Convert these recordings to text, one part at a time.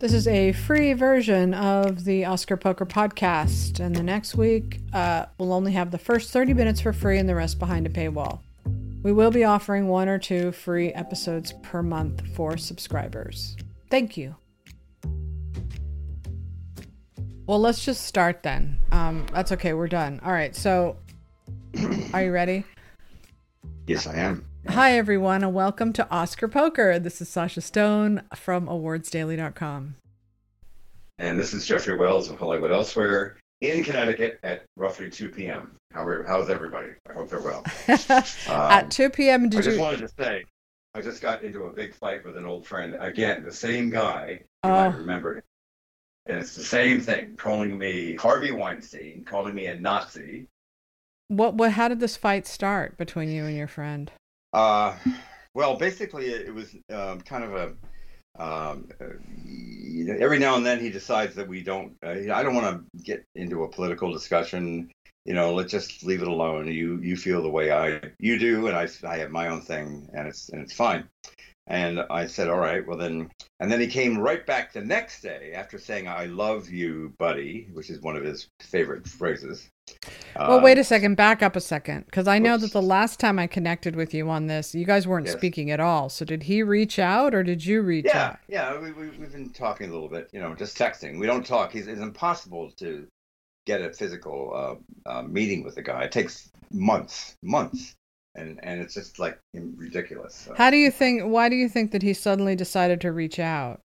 This is a free version of the Oscar Poker podcast, and the next week uh, we'll only have the first 30 minutes for free and the rest behind a paywall. We will be offering one or two free episodes per month for subscribers. Thank you. Well, let's just start then. Um, that's okay, we're done. All right, so are you ready? Yes, I am. Hi, everyone, and welcome to Oscar Poker. This is Sasha Stone from awardsdaily.com. And this is Jeffrey Wells of Hollywood Elsewhere in Connecticut at roughly 2 p.m. How are, how's everybody? I hope they're well. at 2 p.m., um, did I just you? wanted to say, I just got into a big fight with an old friend. Again, the same guy. Oh. might remember And it's the same thing, calling me Harvey Weinstein, calling me a Nazi. What? What? How did this fight start between you and your friend? Uh, well, basically, it was um, kind of a. Um, uh, you know, every now and then he decides that we don't. Uh, I don't want to get into a political discussion. You know, let's just leave it alone. You you feel the way I you do, and I I have my own thing, and it's and it's fine. And I said, all right, well then. And then he came right back the next day after saying, "I love you, buddy," which is one of his favorite phrases. Well, Um, wait a second. Back up a second, because I know that the last time I connected with you on this, you guys weren't Yes. speaking at all. So did he reach out, or did you reach Yeah, out? yeah, we, we, we've been talking a little bit, you know, just texting. We don't talk. He's, it's impossible to get a physical uh, uh, meeting with the guy. It takes months, months, and and it's just like ridiculous. So- How do you think? Why do you think that he suddenly decided to reach out?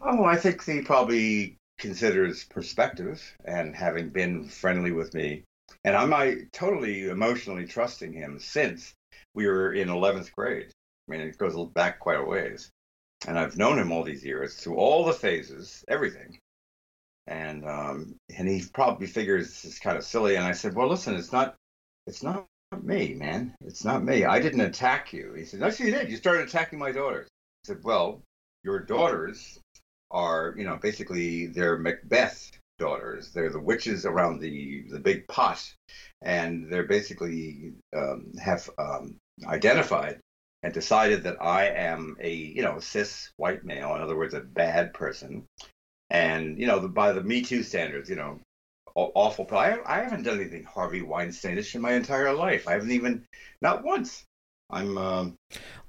Oh, I think he probably considers perspective and having been friendly with me, and I'm I totally emotionally trusting him since we were in 11th grade. I mean, it goes back quite a ways, and I've known him all these years through all the phases, everything. And um, and he probably figures this is kind of silly. And I said, well, listen, it's not, it's not me, man. It's not me. I didn't attack you. He said, no, you did. You started attacking my daughters. I said, well, your daughters are, you know, basically they're Macbeth daughters. They're the witches around the the big pot, and they're basically um, have um, identified and decided that I am a, you know, cis white male. In other words, a bad person, and you know, the, by the Me Too standards, you know, awful. But I, I haven't done anything Harvey Weinsteinish in my entire life. I haven't even, not once. I'm. Um,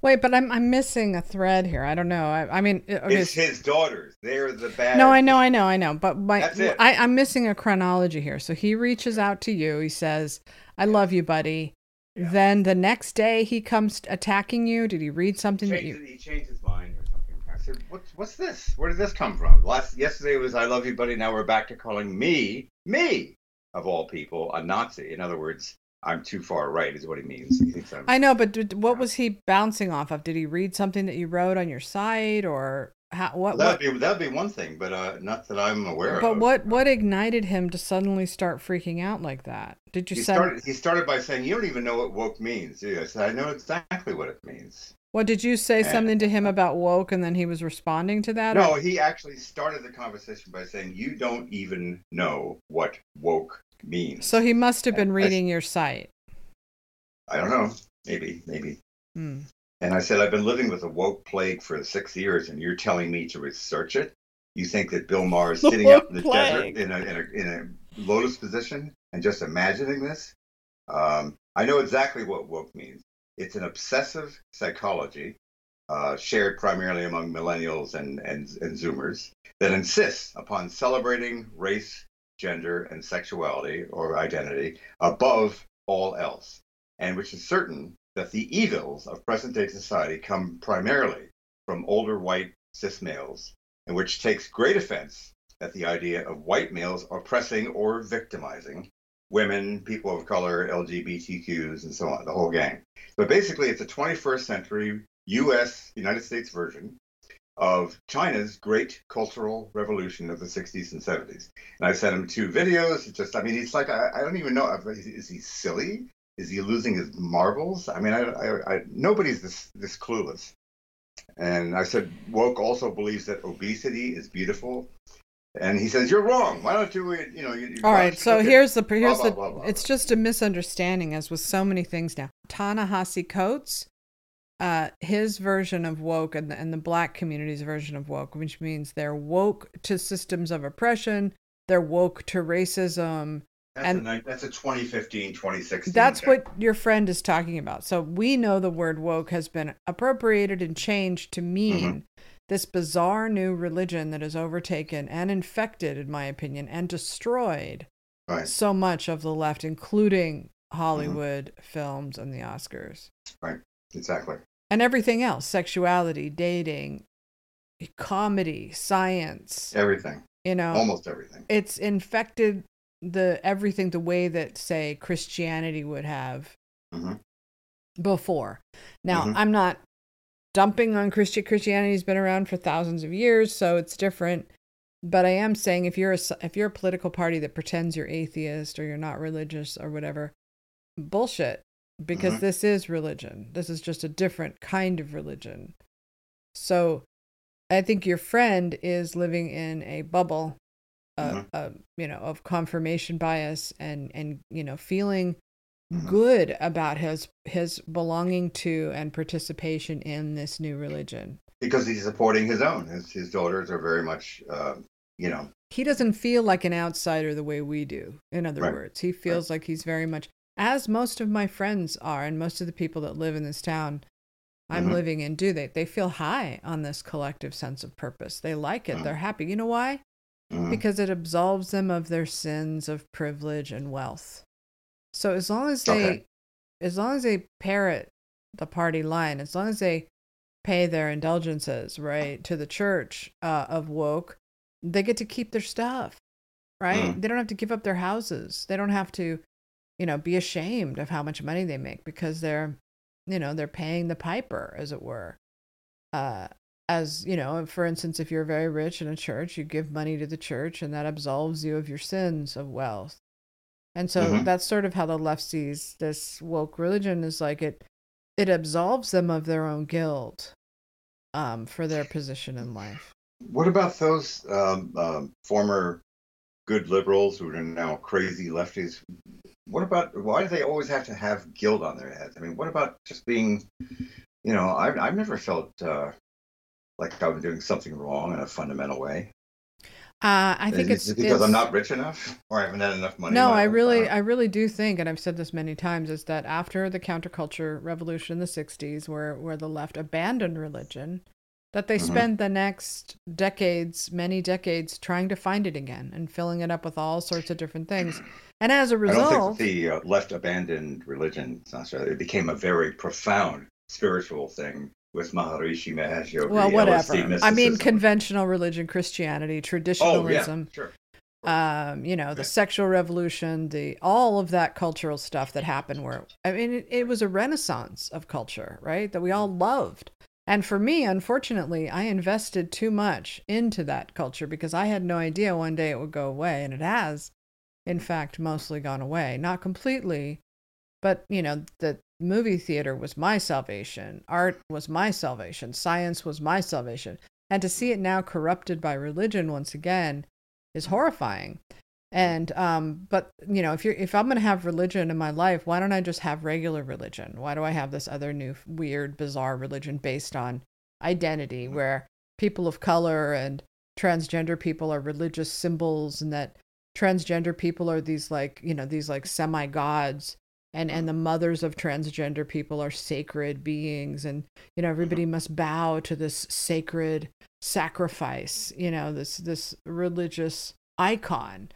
Wait, but I'm I'm missing a thread here. I don't know. I, I mean, uh, okay. it's his daughters. They're the bad. No, I know, I know, I know. But my. I, I'm missing a chronology here. So he reaches out to you. He says, "I love you, buddy." Yeah. Then the next day he comes attacking you. Did he read something that changed, you? he changed his mind or something. I said, "What's what's this? Where did this come from?" Last yesterday was "I love you, buddy." Now we're back to calling me, me of all people, a Nazi. In other words, I'm too far right, is what he means. He. I know, but did, what was he bouncing off of? Did he read something that you wrote on your site, or how? What? that'd what be that'd be one thing, but uh, not that I'm aware but of. But what? What ignited him to suddenly start freaking out like that? Did you He send? started. He started by saying, "You don't even know what woke means." do you?" I said, "I know exactly what it means." What did you say Yeah. something to him about woke, and then he was responding to that? or- No, he actually started the conversation by saying, "You don't even know what woke means." So he must have been I- I- reading your site. I don't know. Maybe, maybe. Hmm. And I said, I've been living with a woke plague for six years, and you're telling me to research it? You think that Bill Maher is sitting out in the woke desert in a, in, a, in a lotus position and just imagining this? Um, I know exactly what woke means. It's an obsessive psychology uh, shared primarily among millennials and, and, and Zoomers that insists upon celebrating race, gender, and sexuality or identity above all else, and which is certain that the evils of present day society come primarily from older white cis males, and which takes great offense at the idea of white males oppressing or victimizing women, people of color, LGBTQs, and so on, the whole gang. But basically, it's a 21st century US, United States version of China's great cultural revolution of the 60s and 70s. And I sent him two videos. It's just, I mean, he's like, I, I don't even know. Is, is he silly? Is he losing his marbles? I mean, I, I, I, nobody's this, this clueless. And I said, woke also believes that obesity is beautiful. And he says, "You're wrong. Why don't you, you know?" You, you All right, so here's the here's blah, the blah, blah, it's just a misunderstanding as with so many things now. Ta-Nehisi Coates uh, his version of woke and the, and the black community's version of woke, which means they're woke to systems of oppression, they're woke to racism. That's, And- a, that's a 2015, 2016. That's thing. what your friend is talking about. So we know the word woke has been appropriated and changed to mean this bizarre new religion that has overtaken and infected, in my opinion, and destroyed Right, so much of the left, including Hollywood films and the Oscars. Exactly. and everything else sexuality dating comedy science Everything. you know Almost everything. it's infected the everything the way that say christianity would have Mhm. before now Mhm. i'm not dumping on christian christianity's been around for thousands of years so it's different but i am saying if you're a if you're a political party that pretends you're atheist or you're not religious or whatever bullshit because Mhm. this is religion this is just a different kind of religion so i think your friend is living in a bubble Mhm. uh, you know of confirmation bias and and you know feeling Mhm. good about his his belonging to and participation in this new religion Because he's supporting his own. His, his daughters are very much, uh, you know, he doesn't feel like an outsider the way we do in other Right. words he feels like he's very much as most of my friends are and most of the people that live in this town i'm Mhm. living in do they they feel high on this collective sense of purpose they like it Mhm. they're happy you know why mhm. because it absolves them of their sins of privilege and wealth. So as long as they Okay. as long as they parrot the party line, as long as they pay their indulgences, right, to the church uh, of woke, they get to keep their stuff. Right? Mhm. They don't have to give up their houses. They don't have to, you know, be ashamed of how much money they make because they're, you know, they're paying the piper, as it were. Uh, as you know for instance if you're very rich in a church you give money to the church and that absolves you of your sins of wealth and so Mhm. that's sort of how the left sees this woke religion is like it it absolves them of their own guilt um, for their position in life What about those um, um, former good liberals who are now crazy lefties? What about why do they always have to have guilt on their heads? I mean, what about just being, you know, I've, I've never felt uh, like I'm doing something wrong in a fundamental way. uh, i think Is it's it because it's- I'm not rich enough or I haven't had enough money? no i really don't i really do think and i've said this many times is that after the counterculture revolution in the 60s where where the left abandoned religion that they Mhm. spend the next decades many decades trying to find it again and filling it up with all sorts of different things and as a I don't result think the uh, left abandoned religion. It's not so. It became a very profound spiritual thing with Maharishi Mahesh Yogi. well whatever i mean conventional religion christianity Oh traditionalism yeah, sure. um, you know, the sexual revolution, the all of that cultural stuff that happened where I mean it, it was a renaissance of culture, right? That we all loved. And for me, unfortunately, I invested too much into that culture because I had no idea one day it would go away and it has in fact mostly gone away. Not completely, but you know, the movie theater was my salvation, art was my salvation, science was my salvation. And to see it now corrupted by religion once again is horrifying. And um, but you know, if you're if I'm gonna have religion in my life, why don't I just have regular religion? Why do I have this other new weird, bizarre religion based on identity, mm-hmm. where people of color and transgender people are religious symbols, and that transgender people are these like you know these like semi gods, and and mm-hmm. the mothers of transgender people are sacred beings, and you know mm-hmm. everybody must bow to this sacred sacrifice, you know this this religious icon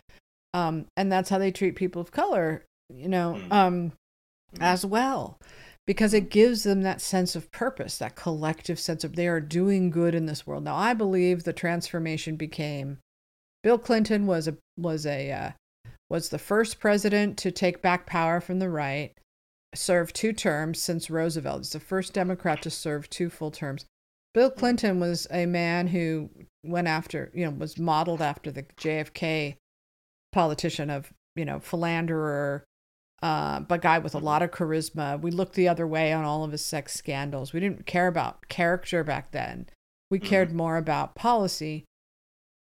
um, and that's how they treat people of color you know Mm. um, Mm. as well. Because it gives them that sense of purpose that collective sense of they are doing good in this world. Now i believe the transformation became bill clinton was a was a uh, was the first president to take back power from the right served two terms since roosevelt. He's the first democrat to serve two full terms. Bill clinton was a man who went after you know was modeled after the jfk politician of you know philanderer uh, but guy with a lot of charisma we looked the other way on all of his sex scandals we didn't care about character back then we Mhm. cared more about policy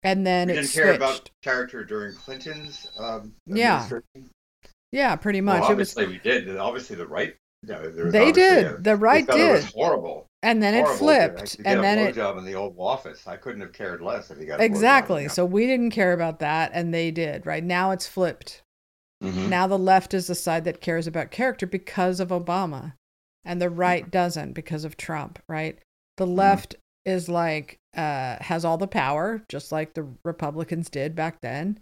and then We it didn't switched care about character during Clinton's um, Yeah. yeah pretty Well, much it was obviously we did. Obviously the right was They did. a- The right was did. horrible. And then it flipped. And a then it blowjob in the Oval Office. I couldn't have cared less if he got a exactly. So we didn't care about that, and they did. Right now, it's flipped. Mhm. Now the left is the side that cares about character because of Obama, and the right Mm-hmm. doesn't because of Trump. Right? The left is like uh, has all the power, just like the Republicans did back then,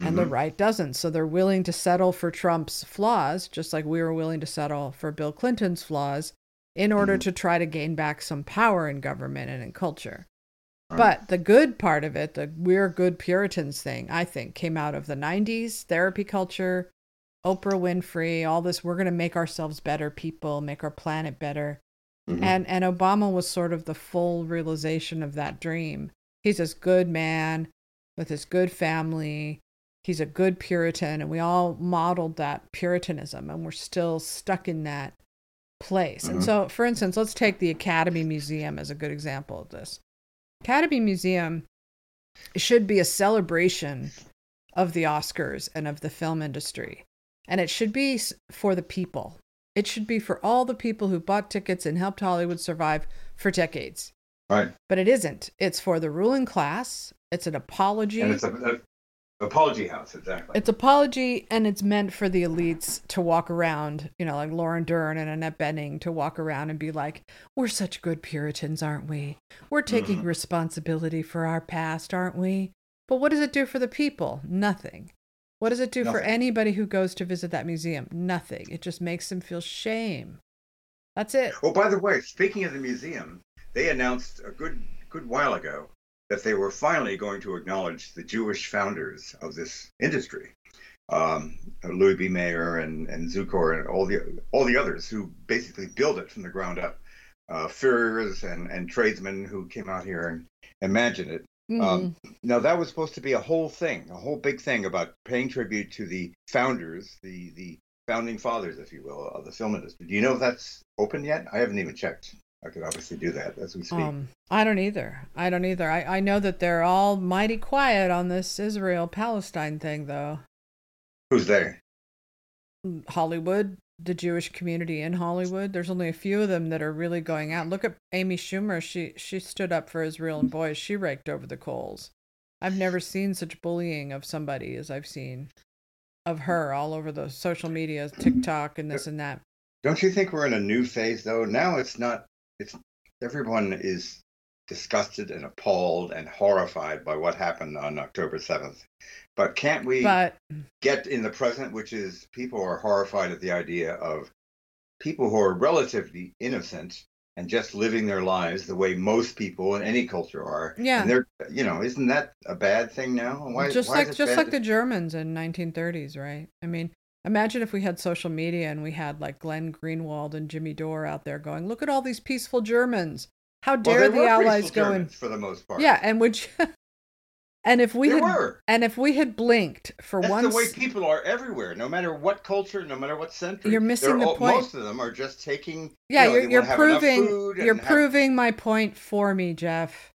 and the Mhm. right doesn't. So they're willing to settle for Trump's flaws, just like we were willing to settle for Bill Clinton's flaws, in order Mhm. to try to gain back some power in government and in culture. Right. But the good part of it, the we're good Puritans thing, I think, came out of the 90s, therapy culture, Oprah Winfrey, all this. We're going to make ourselves better people, make our planet better. Mhm. And, and Obama was sort of the full realization of that dream. He's this good man with his good family. He's a good Puritan. And we all modeled that Puritanism, and we're still stuck in that place. And Mhm. so, for instance, let's take the Academy Museum as a good example of this. Academy Museum should be a celebration of the Oscars and of the film industry. And it should be for the people. It should be for all the people who bought tickets and helped Hollywood survive for decades. right. But it isn't. It's for the ruling class. It's an apology. And it's a apology house, exactly. It's apology and it's meant for the elites to walk around, you know, like Lauren Dern and Annette Bening to walk around and be like, we're such good Puritans, aren't we? We're taking Mhm. responsibility for our past, aren't we? But what does it do for the people? Nothing. What does it do for anybody who goes to visit that museum? Nothing. It just makes them feel shame. That's it. Oh, by the way, speaking of the museum, they announced a good good while ago that they were finally going to acknowledge the Jewish founders of this industry, um, Louis B. Mayer and and Zukor and all the all the others who basically built it from the ground up, uh, Furriers and and tradesmen who came out here and imagined it. Um, now that was supposed to be a whole thing, a whole big thing about paying tribute to the founders, the the founding fathers, if you will, of the film industry. Do you know if that's open yet? I haven't even checked. I could obviously do that as we speak. Um, I don't either. I don't either. I, I know that they're all mighty quiet on this Israel Palestine thing, though. Who's there? Hollywood, the Jewish community in Hollywood. There's only a few of them that are really going out. Look at Amy Schumer. She she stood up for Israel and boys, she raked over the coals. I've never seen such bullying of somebody as I've seen of her all over the social media, TikTok and this and that. Don't you think we're in a new phase though? Now it's not. It's everyone is disgusted and appalled and horrified by what happened on October seventh. But can't we? But get in the present, which is people are horrified at the idea of people who are relatively innocent and just living their lives the way most people in any culture are. Yeah. And they're, you know, isn't that a bad thing now? Why, just why is like it just like to- the Germans in 1930s, right? I mean, imagine if we had social media and we had like Glenn Greenwald and Jimmy Dore out there going, "Look at all these peaceful Germans. How Well, dare they the Allies go in?" For the most part. Yeah, and would you, and if we had were. and if we had blinked for That's once, the way people are everywhere, no matter what culture, no matter what century. You're missing the all- point. Most of them are just taking. yeah, you know, you're, you're proving you're have- proving my point for me, Jeff.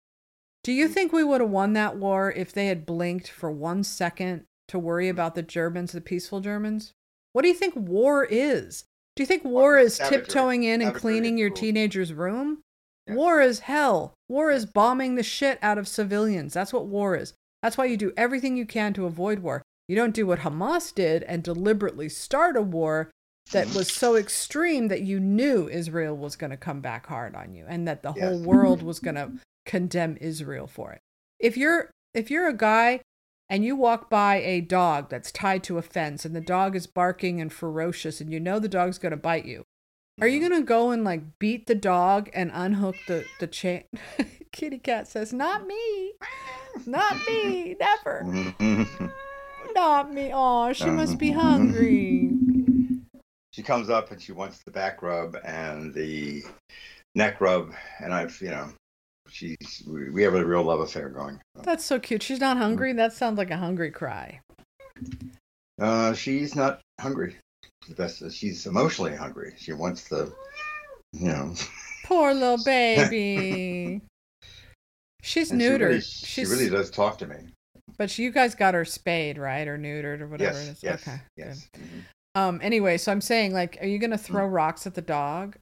Do you mm. think we would have won that war if they had blinked for one second to worry about the Germans, the peaceful Germans? What do you think war is? Do you think war is savagery. tiptoeing in and cleaning your cool. teenager's room? Yeah. War is hell. War is bombing the shit out of civilians. That's what war is. That's why you do everything you can to avoid war. You don't do what Hamas did and deliberately start a war that was so extreme that you knew Israel was going to come back hard on you and that the whole world was going to condemn Israel for it. If you're if you're a guy and you walk by a dog that's tied to a fence and the dog is barking and ferocious and you know the dog's going to bite you, are you going to go and like beat the dog and unhook the the chain? Kitty cat says, "Not me. Not me. Never. Not me. Oh, she must be hungry." she comes up and she wants the back rub and the neck rub, and I've, you know, she's we have a real love affair going. That's so cute. She's not hungry. That sounds like a hungry cry. Uh, she's not hungry. The best, she's emotionally hungry. She wants the, you know, Poor little baby. She's and neutered. She really, She's, she really does talk to me. but you guys got her spayed, right, or neutered, or whatever yes, it is. yes, okay. yes. Mhm. Um. Anyway, so I'm saying, like, are you gonna throw rocks at the dog?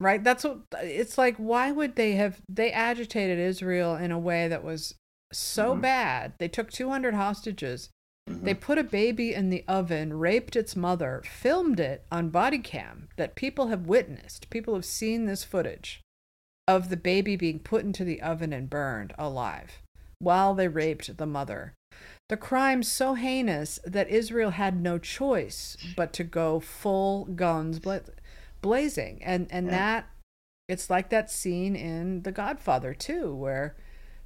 Right. That's what it's like. Why would they have? They agitated Israel in a way that was so Mhm. bad. They took 200 hostages. Mhm. They put a baby in the oven, raped its mother, filmed it on body cam that people have witnessed. People have seen this footage of the baby being put into the oven and burned alive while they raped the mother. The crime so heinous that Israel had no choice but to go full guns bla- blazing. And and Yeah. that it's like that scene in The Godfather too where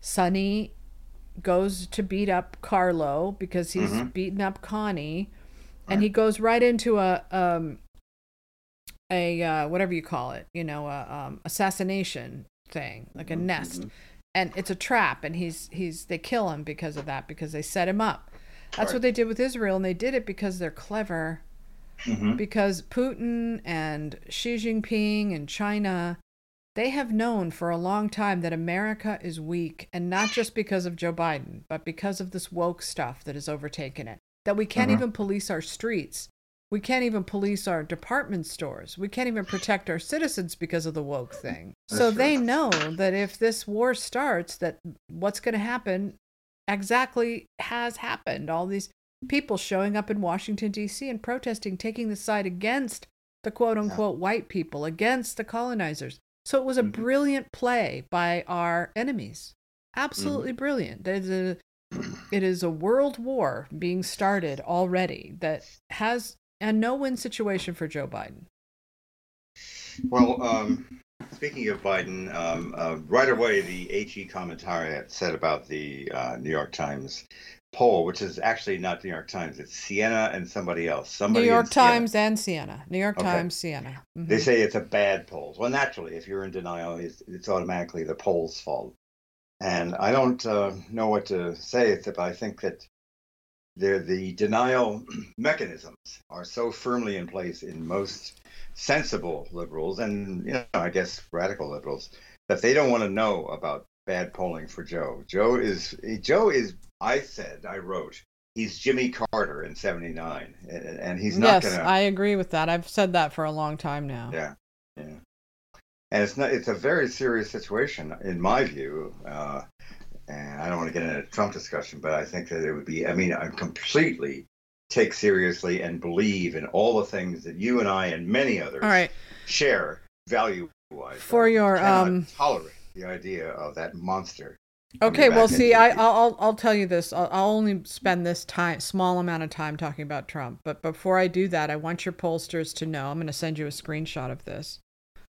Sonny goes to beat up Carlo because he's Mhm. beaten up Connie, and Right. he goes right into a um a uh, whatever you call it, you know, a um, assassination thing, like a Mhm, nest, and it's a trap, and he's he's they kill him because of that because they set him up. That's Right. what they did with Israel, and they did it because they're clever Mhm. because Putin and Xi Jinping and China, they have known for a long time that America is weak, and not just because of Joe Biden, but because of this woke stuff that has overtaken it. That we can't Mhm. even police our streets. We can't even police our department stores. We can't even protect our citizens because of the woke thing. That's so true. they know that if this war starts, that what's going to happen exactly has happened. All these people showing up in Washington, D.C. and protesting, taking the side against the quote unquote white people, against the colonizers. So it was a Mhm. brilliant play by our enemies. Mm-hmm. Absolutely brilliant. There's a, it is a world war being started already that has a no win situation for Joe Biden. Well, um, speaking of Biden, um, uh, right away the HE commentariat said about the uh, New York Times poll, which is actually not New York Times, it's Siena and somebody else. Somebody New York Siena. Times and Siena. New York Okay. Times, Siena. Mhm. They say it's a bad poll. Well, naturally, if you're in denial, it's, it's automatically the poll's fault. And I don't uh, know what to say, except I think that the denial mechanisms are so firmly in place in most sensible liberals and you know I guess radical liberals that they don't want to know about bad polling for Joe. Joe is Joe is I said I wrote he's Jimmy Carter in '79, and, and he's not yes, gonna. I agree with that. I've said that for a long time now. Yeah, yeah. And it's not. It's a very serious situation, in my view. Uh, and I don't want to get into a Trump discussion, but I think that it would be. I mean, I completely take seriously and believe in all the things that you and I and many others All right. share value-wise. For your, um, tolerate the idea of that monster. Okay, well, see, I, I'll, I'll tell you this. I'll, I'll only spend this time, small amount of time, talking about Trump. But before I do that, I want your pollsters to know. I'm going to send you a screenshot of this.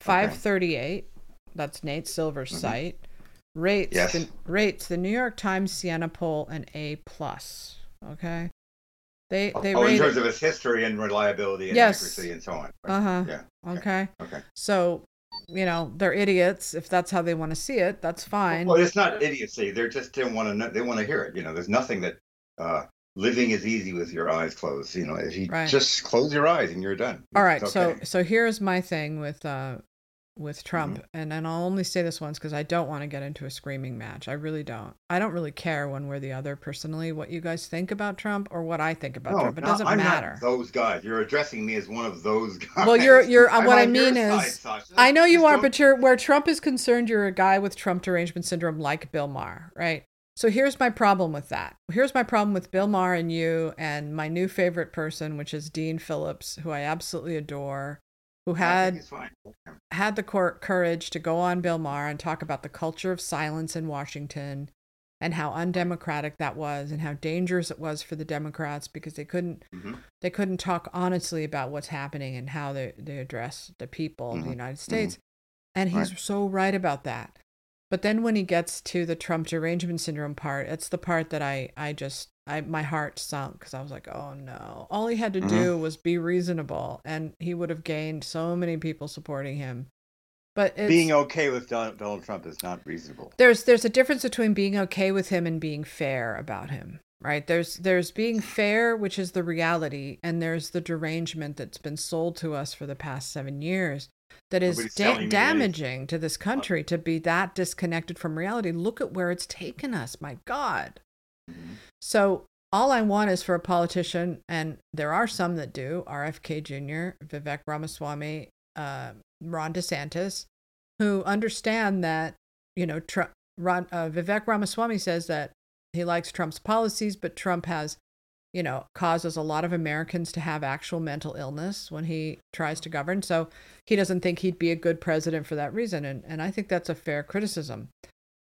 Five thirty-eight. That's Nate Silver's Mhm. site. Rates Yes. the rates the New York Times Siena poll an A plus. Okay, they they oh, in terms of its history and reliability and Yes. accuracy and so on. uh huh. Yeah. Okay. Okay. So, you know, they're idiots. If that's how they want to see it, that's fine. Well, it's not idiocy. They're just don't want to know. They want to hear it. You know, there's nothing that uh, living is easy with your eyes closed. You know, if you Right. just close your eyes and you're done. All right, It's so so here's my thing with uh with Trump, Mm-hmm. and and I'll only say this once because I don't want to get into a screaming match. I really don't. I don't really care one way or the other personally what you guys think about Trump or what I think about no, Trump. It doesn't I'm matter. Not those guys. You're addressing me as one of those guys. Well, you're- you're- I'm what I mean is- Sasha. I know you Just are, don't- but you're where Trump is concerned, you're a guy with Trump derangement syndrome like Bill Maher, right? So here's my problem with that. Here's my problem with Bill Maher and you and my new favorite person, which is Dean Phillips, who I absolutely adore, who had think it's fine. had the cor- courage to go on Bill Maher and talk about the culture of silence in Washington and how undemocratic that was and how dangerous it was for the Democrats because they couldn't Mhm. they couldn't talk honestly about what's happening and how they, they address the people of the. United States. And he's Right. so right about that. But then when he gets to the Trump derangement syndrome part, it's the part that I I just I my heart sunk because I was like, oh no! All he had to Mhm. do was be reasonable, and he would have gained so many people supporting him. But it's, Being okay with Don- Donald Trump is not reasonable. there's there's a difference between being okay with him and being fair about him right there's there's being fair which is the reality and there's the derangement that's been sold to us for the past seven years that is da- damaging to this country to be that disconnected from reality look at where it's taken us my god Mhm. So all I want is for a politician, and there are some that do, RFK Jr., Vivek Ramaswamy, uh, Ron DeSantis, who understand that, you know, Trump, Ron, uh, Vivek Ramaswamy says that he likes Trump's policies, but Trump has, you know, causes a lot of Americans to have actual mental illness when he tries to govern. So he doesn't think he'd be a good president for that reason. And, and I think that's a fair criticism.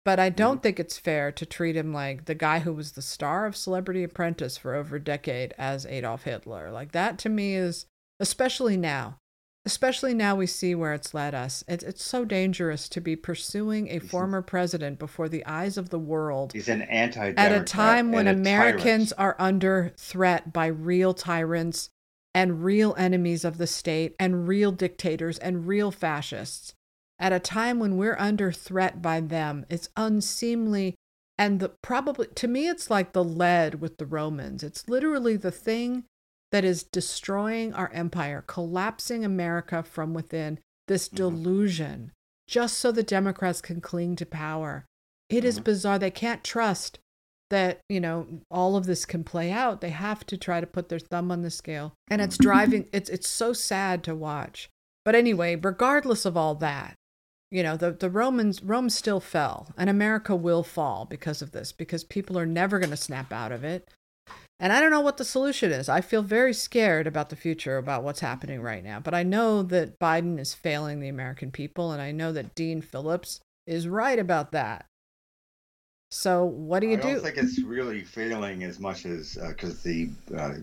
But I don't mm-hmm. think it's fair to treat him like the guy who was the star of Celebrity Apprentice for over a decade as Adolf Hitler. Like that to me is, especially now, especially now we see where it's led us. It's, it's so dangerous to be pursuing a former president before the eyes of the world. He's an anti At a time when Americans are under threat by real tyrants and real enemies of the state and real dictators and real fascists. At a time when we're under threat by them, it's unseemly. And the probably to me, it's like the lead with the Romans. It's literally the thing that is destroying our empire, collapsing America from within, this mm-hmm. delusion, just so the Democrats can cling to power. It mm-hmm. is bizarre. They can't trust that, you know, all of this can play out. They have to try to put their thumb on the scale. And it's mm-hmm. driving it's it's so sad to watch. But anyway, regardless of all that, you know, the, the Romans Rome still fell and America will fall because of this, because people are never going to snap out of it. And I don't know what the solution is. I feel very scared about the future, about what's happening right now. But I know that Biden is failing the American people, and I know that Dean Phillips is right about that. So what do you do? I don't think it's really failing as much as because uh, the uh,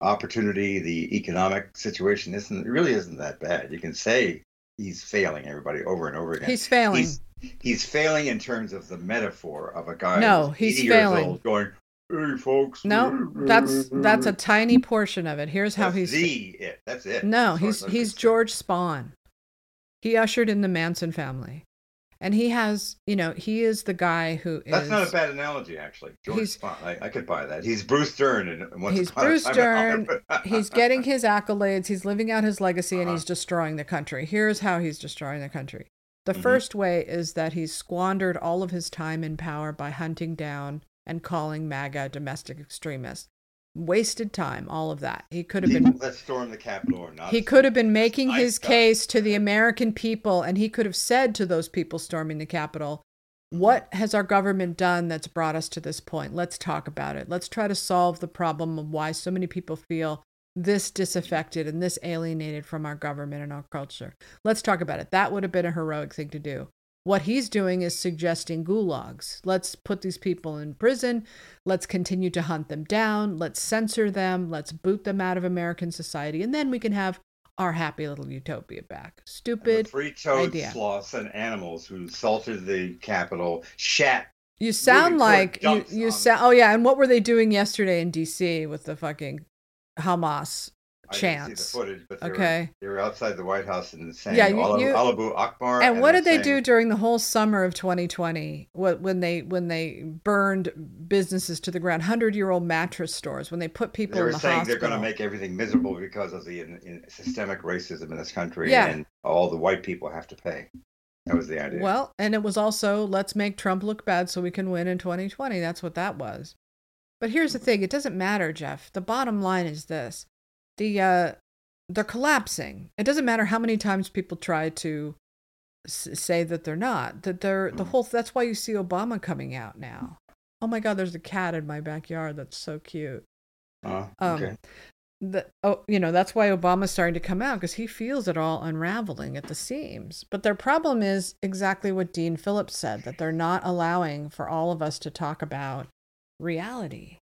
opportunity, the economic situation isn't really isn't that bad. You can say he's failing everybody over and over again. He's failing. He's, he's failing in terms of the metaphor of a guy. No, he's failing. going, Hey, folks. No, that's that's a tiny portion of it. Here's how that's he's the it. That's it. No, he's he's George Spahn. He ushered in the Manson family, and he has, you know, he is the guy who is. That's not a bad analogy, actually. George. I, I could buy that. He's Bruce Dern, and he's Bruce Dern. he's getting his accolades. He's living out his legacy, uh-huh. and he's destroying the country. Here's how he's destroying the country. The mm-hmm. first way is that he's squandered all of his time in power by hunting down and calling MAGA domestic extremists. Wasted time, all of that. He could have been that stormed the Capitol or not. He could have been making his stuff. case to the American people, and he could have said to those people storming the Capitol, "What has our government done that's brought us to this point? Let's talk about it. Let's try to solve the problem of why so many people feel this disaffected and this alienated from our government and our culture. Let's talk about it. That would have been a heroic thing to do. What he's doing is suggesting gulags. Let's put these people in prison. Let's continue to hunt them down. Let's censor them. Let's boot them out of American society. And then we can have our happy little utopia back. Stupid free toad sloths and animals who salted the Capitol, shat. You sound like you, you sound. Oh yeah, and what were they doing yesterday in D.C. with the fucking Hamas chance. footage, but they okay. Were, they were outside the White House and saying yeah, you, you, Allahu Akbar. And, and what did they saying, do during the whole summer of 2020? What when they when they burned businesses to the ground, hundred year old mattress stores, when they put people they were in the saying hospital. they're going to make everything miserable because of the in, in systemic racism in this country, yeah. and all the white people have to pay. That was the idea. Well, and it was also let's make Trump look bad so we can win in 2020. That's what that was. But here's the hmm. thing: it doesn't matter, Jeff. The bottom line is this: the uh, they're collapsing. It doesn't matter how many times people try to s- say that they're not. That they're the mm. whole. That's why you see Obama coming out now. Oh my God, there's a cat in my backyard. That's so cute. Uh, okay. Um, the, oh, you know, that's why Obama's starting to come out because he feels it all unraveling at the seams. But their problem is exactly what Dean Phillips said that they're not allowing for all of us to talk about reality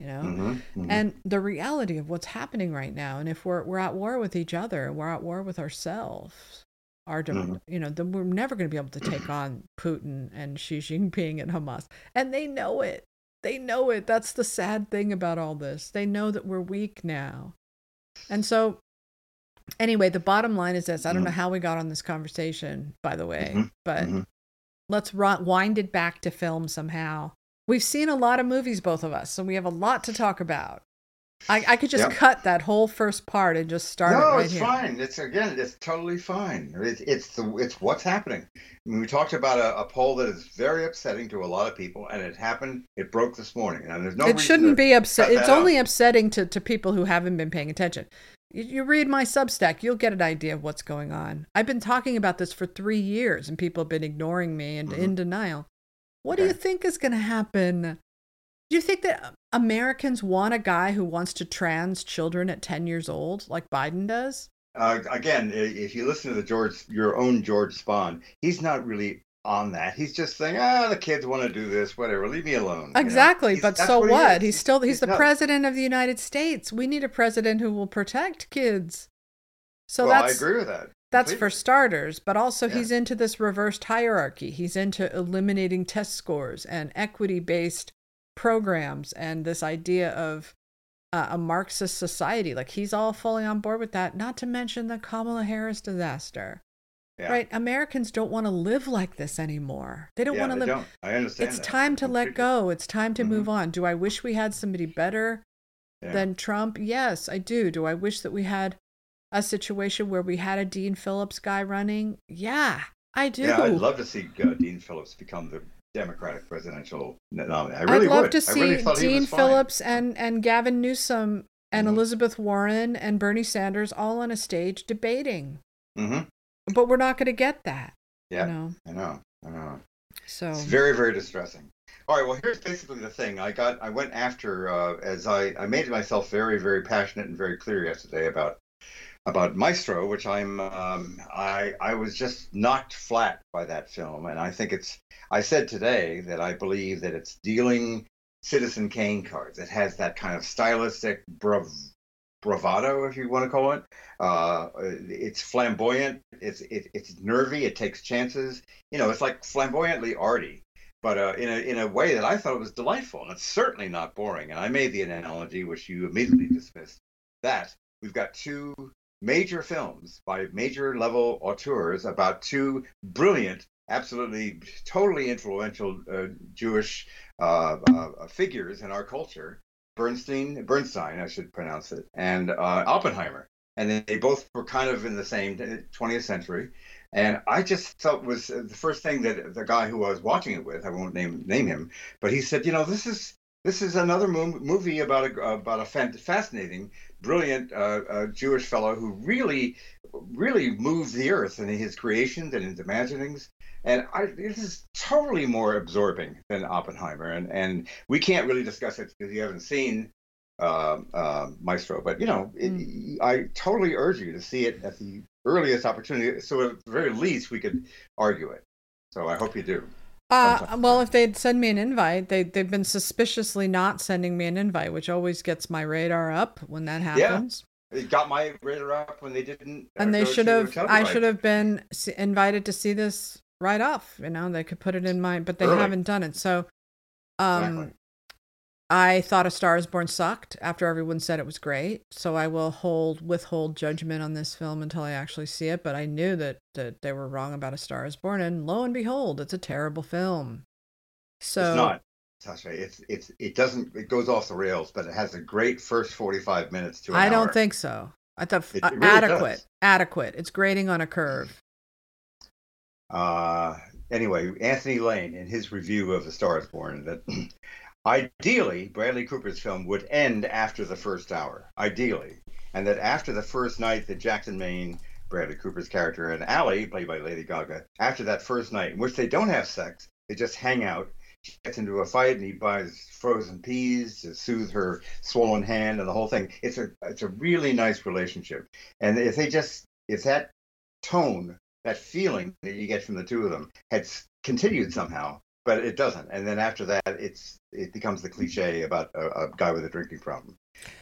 you know mm-hmm, mm-hmm. and the reality of what's happening right now and if we're we're at war with each other we're at war with ourselves our mm-hmm. you know then we're never going to be able to take on Putin and Xi Jinping and Hamas and they know it they know it that's the sad thing about all this they know that we're weak now and so anyway the bottom line is this i don't know mm-hmm. how we got on this conversation by the way mm-hmm, but mm-hmm. let's wind it back to film somehow We've seen a lot of movies, both of us, so we have a lot to talk about. I, I could just Yep. cut that whole first part and just start it no, right it's here. fine. It's again, it's totally fine. It's it's the it's what's happening. I mean, we talked about a, a poll that is very upsetting to a lot of people, and it happened. It broke this morning, and there's no. it shouldn't be upset. It's that out. only upsetting to, to people who haven't been paying attention. You, you read my Substack, you'll get an idea of what's going on. I've been talking about this for three years, and people have been ignoring me and Mhm. in denial. What do you think is going to happen? Do you think that Americans want a guy who wants to trans children at 10 years old, like Biden does? Uh, again, if you listen to the George, your own George Spahn, he's not really on that. He's just saying, ah, the kids want to do this, whatever. Leave me alone. you know? Exactly, He's- but that's so he. He's still he's, the nuts. president of the United States. We need a president who will protect kids. So well, I agree with that. That's for starters, but also Yeah. he's into this reversed hierarchy. He's into eliminating test scores and equity based programs and this idea of uh, a Marxist society. Like he's all fully on board with that, not to mention the Kamala Harris disaster. Yeah. Right? Americans don't want to live like this anymore. They don't Yeah, want to live. don't. I understand. It's that. time to let go. It's time to Mhm. move on. Do I wish we had somebody better than Trump? Yes, I do. Do I wish that we had a situation where we had a Dean Phillips guy running? Yeah, I do. Yeah, I'd love to see uh, Dean Phillips become the Democratic presidential nominee. I really I'd love would. to I really see Dean. Phillips and, and Gavin Newsom and Mhm. Elizabeth Warren and Bernie Sanders all on a stage debating. Mm-hmm. But we're not going to get that. Yeah, You know? I know. I know. So It's very, very distressing. All right. Well, here's basically the thing. I got. I went after uh, as I. I made myself very, very passionate and very clear yesterday about about Maestro, which I'm. Um, I. I was just knocked flat by that film, and I think it's. I said today that I believe that it's dealing Citizen Kane cards. It has that kind of stylistic brav- bravado, if you want to call it. Uh, it's flamboyant. It's it, it's nervy. It takes chances. You know, it's like flamboyantly arty, but uh, in a in a way that I thought was delightful, and it's certainly not boring. And I made the analogy, which you immediately dismissed, that we've got two major films by major level auteurs about two brilliant, absolutely totally influential uh, Jewish uh, uh, figures in our culture. Bernstein, Bernstein, I should pronounce it, and uh, Oppenheimer, and they both were kind of in the same 20th century. And I just felt was the first thing that the guy who I was watching it with, I won't name name him, but he said, you know, this is this is another mo- movie about a about a fascinating, brilliant uh, uh, Jewish fellow who really, really moved the earth in his creations and his imaginings. And I, this is totally more absorbing than Oppenheimer, and and we can't really discuss it because you haven't seen uh, uh, Maestro. But you know, it, I totally urge you to see it at the earliest opportunity, so at the very least we could argue it. So I hope you do. Uh, well, if they'd send me an invite, they they've been suspiciously not sending me an invite, which always gets my radar up when that happens. Yeah. It got my radar up when they didn't. uh, and they should have. I should have been invited to see this right off. You know, they could put it in my, but they Early. haven't done it. So, um, Exactly. I thought A Star Is Born sucked after everyone said it was great. So I will hold withhold judgment on this film until I actually see it. But I knew that that they were wrong about A Star Is Born, and lo and behold, it's a terrible film. So it's not. Sasha, it's it's it doesn't it goes off the rails, but it has a great first forty five minutes to an I don't hour. think so. I thought It- uh, it really adequate, does. adequate. It's grading on a curve. Uh, anyway, Anthony Lane in his review of The Star is Born that ideally Bradley Cooper's film would end after the first hour, ideally, and that after the first night that Jackson Maine, Bradley Cooper's character, and Ally, played by Lady Gaga, after that first night in which they don't have sex, they just hang out. She gets into a fight and he buys frozen peas to soothe her swollen hand and the whole thing. It's a it's a really nice relationship. And if they just if that tone that feeling that you get from the two of them had continued somehow, but it doesn't. And then after that, it's it becomes the cliche about a, a guy with a drinking problem.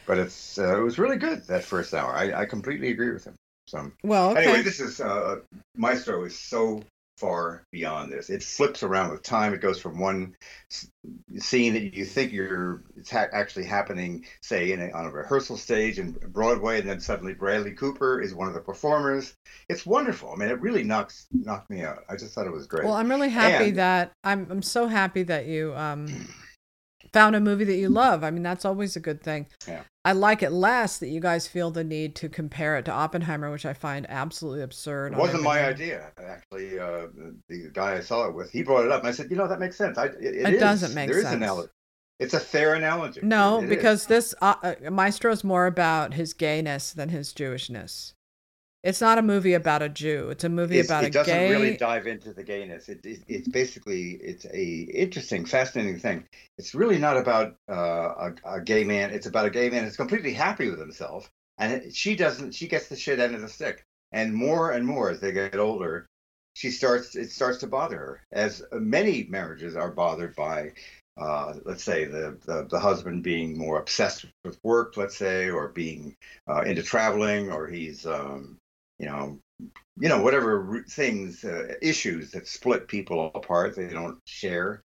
But it's uh, it was really good that first hour. I, I completely agree with him. So Well, okay. anyway, this is uh, Maestro is so far beyond this. It flips around with time. It goes from one scene that you think you're it's ha- actually happening, say, in a, on a rehearsal stage in Broadway, and then suddenly Bradley Cooper is one of the performers. It's wonderful. I mean, it really knocks knocked me out. I just thought it was great. Well, I'm really happy And- that I'm I'm so happy that you um found a movie that you love. I mean, that's always a good thing. Yeah. I like it less that you guys feel the need to compare it to Oppenheimer, which I find absolutely absurd. It wasn't my idea, actually. Uh, the guy I saw it with, he brought it up, and I said, you know, that makes sense. I, it, It is- doesn't make there is sense. analogy. It's a fair analogy. No, It- it is. because this uh, uh, Maestro's more about his gayness than his Jewishness. It's not a movie about a Jew. It's a movie It's- about a gay. it doesn't really dive into the gayness. It, it, it's basically it's a interesting, fascinating thing. It's really not about uh, a, a gay man. It's about a gay man who's completely happy with himself, and she doesn't. She gets the shit end of the stick, and more and more as they get older, she starts. It starts to bother her, as many marriages are bothered by. Uh, let's say the, the the husband being more obsessed with work, let's say, or being uh, into traveling, or he's um, you know you know whatever things uh, issues that split people apart they don't share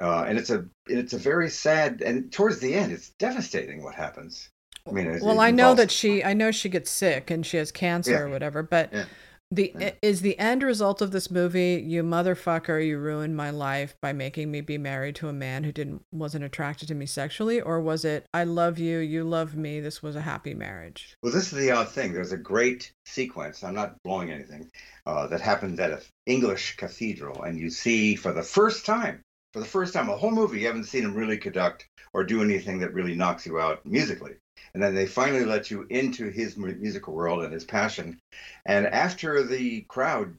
uh, and it's a it's a very sad and towards the end it's devastating what happens i mean it, well, it I know that she, I know she gets sick and she has cancer Yeah. or whatever, but Yeah. The Yeah. is the end result of this movie, you motherfucker, you ruined my life by making me be married to a man who didn't wasn't attracted to me sexually, or was it I love you, you love me, this was a happy marriage? well this is the odd thing there's a great sequence i'm not blowing anything uh, that happens at an english cathedral and you see for the first time for the first time a whole movie you haven't seen him really conduct or do anything that really knocks you out musically and then they finally let you into his musical world and his passion and after the crowd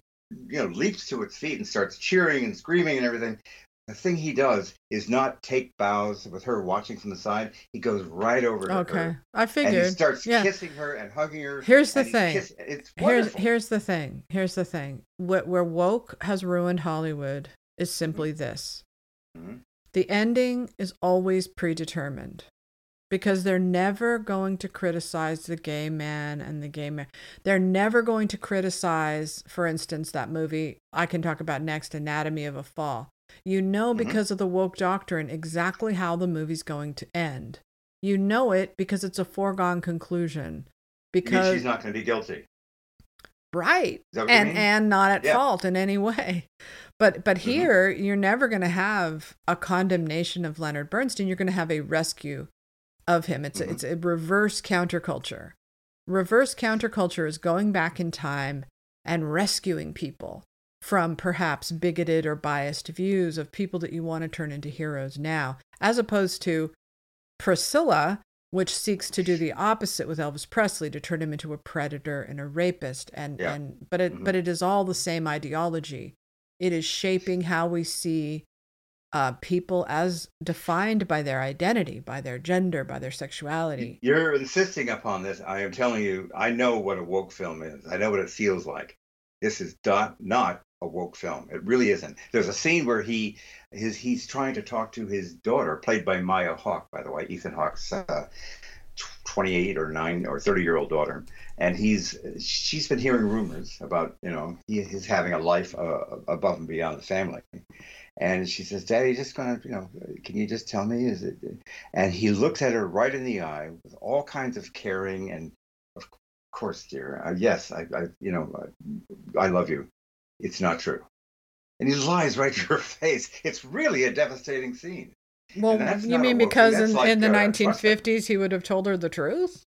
you know leaps to its feet and starts cheering and screaming and everything the thing he does is not take bows with her watching from the side he goes right over to Okay, her I and he starts yeah. kissing her and hugging her Here's the thing. kiss- it's Here's wonderful. here's the thing. Here's the thing. What where woke has ruined Hollywood is Mm-hmm. simply this. Mhm. The ending is always predetermined. Because they're never going to criticize the gay man and the gay man. They're never going to criticize, for instance, that movie I can talk about next, Anatomy of a Fall. You know, Mhm. because of the woke doctrine, exactly how the movie's going to end. You know it because it's a foregone conclusion. Because she's not going to be guilty. right Is that what you and and not at Yeah. fault in any way but but Mhm. here you're never going to have a condemnation of leonard bernstein you're going to have a rescue of him it's Mhm. a, it's a reverse counterculture reverse counterculture is going back in time and rescuing people from perhaps bigoted or biased views of people that you want to turn into heroes now as opposed to Priscilla, which seeks to do the opposite with Elvis Presley to turn him into a predator and a rapist and Yeah. and but it Mhm. but it is all the same ideology. It is shaping how we see uh, people as defined by their identity, by their gender, by their sexuality. You're insisting upon this. I am telling you, I know what a woke film is. I know what it feels like. This is not, not a woke film. It really isn't. There's a scene where he his he's trying to talk to his daughter, played by Maya Hawke, by the way, Ethan Hawke's uh, 28 or 9 or 30 year old daughter, and he's she's been hearing rumors about you know he, he's having a life uh, above and beyond the family. And she says, "Daddy, just gonna, you know, can you just tell me? Is it?" And he looks at her right in the eye with all kinds of caring and, of course, dear, uh, yes, I, I, you know, I, I love you. It's not true. And he lies right to her face. It's really a devastating scene. Well, you mean because in, like, in the uh, 1950s he would have told her the truth?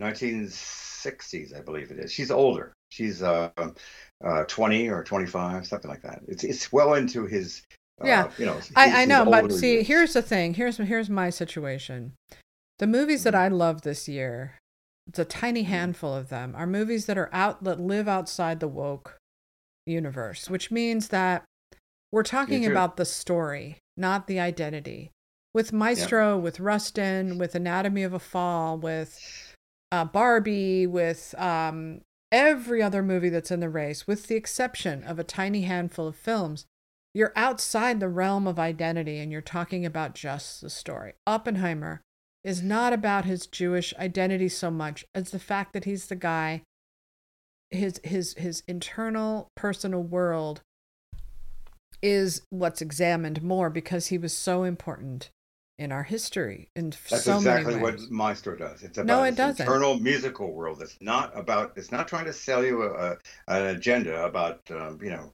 1960s, I believe it is. She's older. She's uh, uh, 20 or 25, something like that. It's it's well into his. Uh, Yeah. you know. his- I, I know, but see, years. here's the thing. Here's here's my situation. The movies that I love this year, it's a tiny handful of them, are movies that are out that live outside the woke universe, which means that we're talking about the story, not the identity. With Maestro, with Rustin, with Anatomy of a Fall, with uh, Barbie, with um, every other movie that's in the race, with the exception of a tiny handful of films, you're outside the realm of identity and you're talking about just the story. Oppenheimer is not about his Jewish identity so much as the fact that he's the guy his his his internal personal world is what's examined more because he was so important in our history in That's so exactly many what. Maestro does. It's about No, it doesn't. internal musical world. It's not about. It's not trying to sell you a, an agenda about. Um, you know,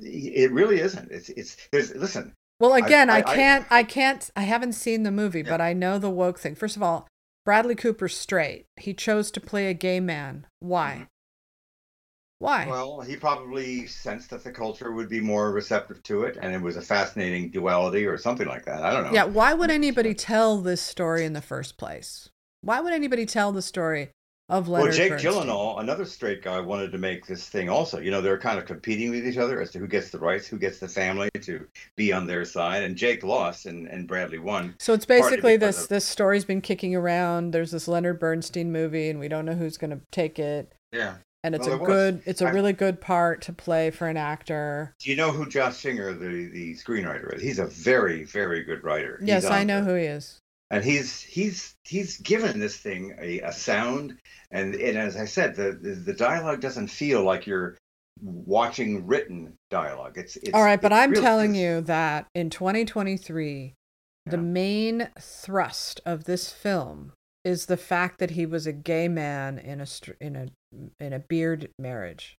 it really isn't. It's it's. There's listen. Well, again, I, I- I- can't, I, can't, I haven't seen the movie, Yeah. but I know the woke thing. First of all, Bradley Cooper's straight. He chose to play a gay man. Why? Mhm. Why? Well, he probably sensed that the culture would be more receptive to it, and it was a fascinating duality or something like that. I don't know. yeah. Why would anybody tell this story in the first place? Why would anybody tell the story of Leonard? Well, Jake Bernstein? Gyllenhaal, another straight guy, wanted to make this thing also. You know, they're kind of competing with each other as to who gets the rights, who gets the family to be on their side. And Jake lost, and, and Bradley won. So it's basically this of- this story's been kicking around. There's this Leonard Bernstein movie, and we don't know who's going to take it. Yeah. And it's Well, a good, it's a I- really good part to play for an actor. Do you know who Josh Singer, the, the screenwriter, is? He's a very, very good writer. Yes, I know the- who he is. and he's he's he's given this thing a, a sound and and as i said the, the the dialogue doesn't feel like you're watching written dialogue it's, it's All right, but I'm really telling is- you that in 2023, the Yeah. main thrust of this film is the fact that he was a gay man in a in a in a beard marriage.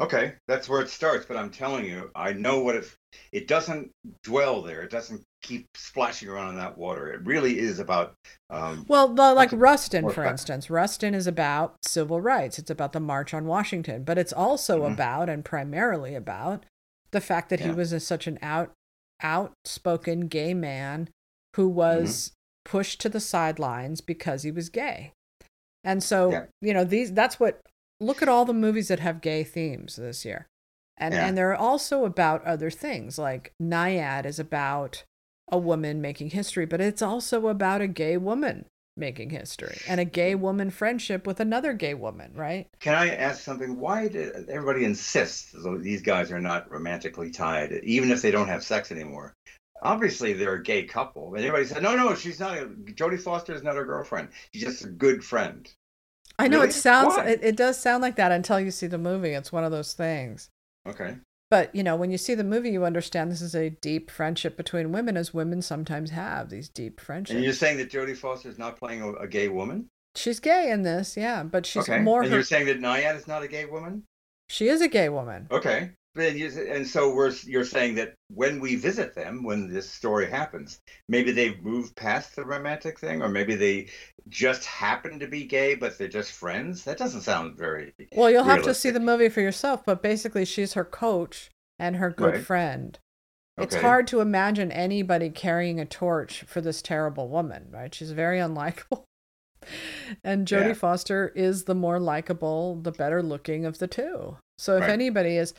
okay that's where it starts but i'm telling you i know what it it doesn't dwell there it doesn't keep splashing around in that water it really is about um Well, the, like Rustin, for instance, Rustin is about civil rights. It's about the March on Washington, but it's also Mhm. about and primarily about the fact that he was a, such an out outspoken gay man who was Mm-hmm. pushed to the sidelines because he was gay. And so, Yeah. you know, these that's what look at all the movies that have gay themes this year. And Yeah. and they're also about other things like Nyad is about a woman making history, but it's also about a gay woman making history and a gay woman friendship with another gay woman, right? Can I ask something? Why did everybody insist these guys are not romantically tied, even if they don't have sex anymore? Obviously, they're a gay couple. And everybody said, no, no, she's not. A, Jodie Foster is not her girlfriend. She's just a good friend. I know Really? it sounds it, it does sound like that until you see the movie. It's one of those things. Okay. But you know, when you see the movie, you understand this is a deep friendship between women, as women sometimes have these deep friendships. And you're saying that Jodie Foster is not playing a, a gay woman? she's gay in this, yeah, but she's okay. more. and Her, you're saying that Nyad is not a gay woman? she is a gay woman. Okay. And so we're you're saying that when we visit them, when this story happens, maybe they've moved past the romantic thing, or maybe they just happen to be gay, but they're just friends. That doesn't sound very Well, you'll have to see the movie for yourself, but basically, she's her coach and her good Right. friend. It's hard to imagine anybody carrying a torch for this terrible woman, right? She's very unlikable. And Jodie Yeah. Foster is the more likable, the better looking of the two. So if Right. anybody is,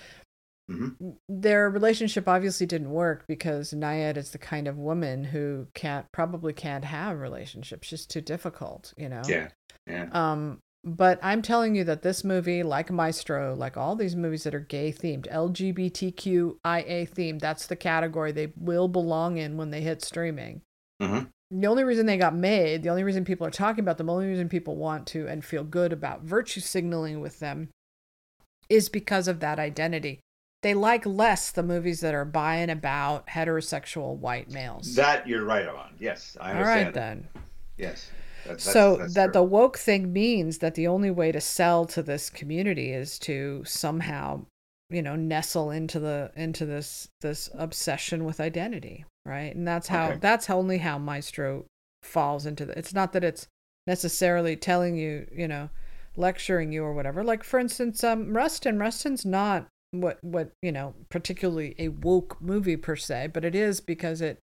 Mhm. their relationship obviously didn't work because Nyad is the kind of woman who can't probably can't have relationships. She's too difficult, you know. Yeah. Yeah. Um, but I'm telling you that this movie, like Maestro, like all these movies that are gay themed, LGBTQIA themed, that's the category they will belong in when they hit streaming. Mhm. The only reason they got made, the only reason people are talking about them, the only reason people want to and feel good about virtue signaling with them is because of that identity. They like less the movies that are by and about heterosexual white males. That you're right on. Yes, I understand. right, then. Yes. That- that's- so that's that true. the woke thing means that the only way to sell to this community is to somehow you know nestle into the into this this obsession with identity right and that's how Okay. that's only how maestro falls into the it's not that it's necessarily telling you you know lecturing you or whatever like for instance um rustin rustin's not what what you know particularly a woke movie per se but it is because it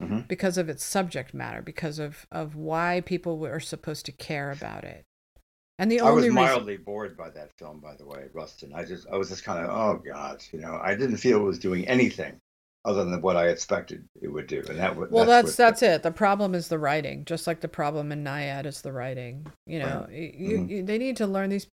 Mhm. because of its subject matter because of of why people are supposed to care about it and the only I was only reason mildly bored by that film, by the way, Rustin. I just, I was just kind of, oh god, you know, I didn't feel it was doing anything other than what I expected it would do, and that would. well that's what- that's it the problem is the writing just like the problem in Nyad is the writing you know Right. you, Mhm. you, they need to learn these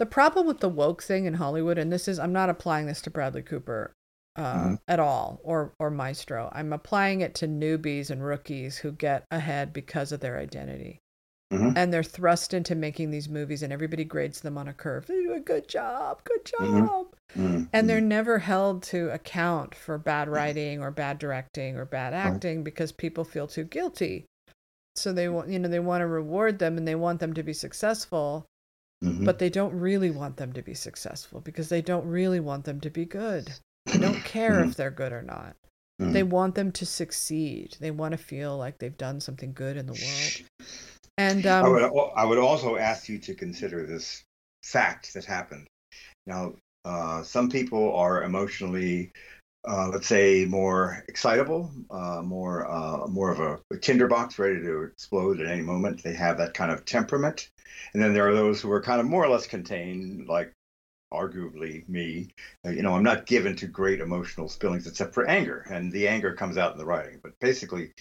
the problem with the woke thing in hollywood and this is i'm not applying this to bradley cooper uh, Mhm. at all or or maestro i'm applying it to newbies and rookies who get ahead because of their identity Mhm. and they're thrust into making these movies and everybody grades them on a curve they do a good job good job Mhm. Mm, and they're mm. never held to account for bad writing or bad directing or bad acting because people feel too guilty so they want you know they want to reward them and they want them to be successful Mhm. but they don't really want them to be successful because they don't really want them to be good they don't care Mhm. if they're good or not Mhm. They want them to succeed. They want to feel like they've done something good in the world. And I um, would I would also ask you to consider this fact that happened. Now, uh, some people are emotionally, uh, let's say, more excitable, uh, more uh, more of a, a tinderbox ready to explode at any moment. They have that kind of temperament, and then there are those who are kind of more or less contained, like arguably me. Uh, You know, I'm not given to great emotional spillings except for anger, and the anger comes out in the writing. But basically,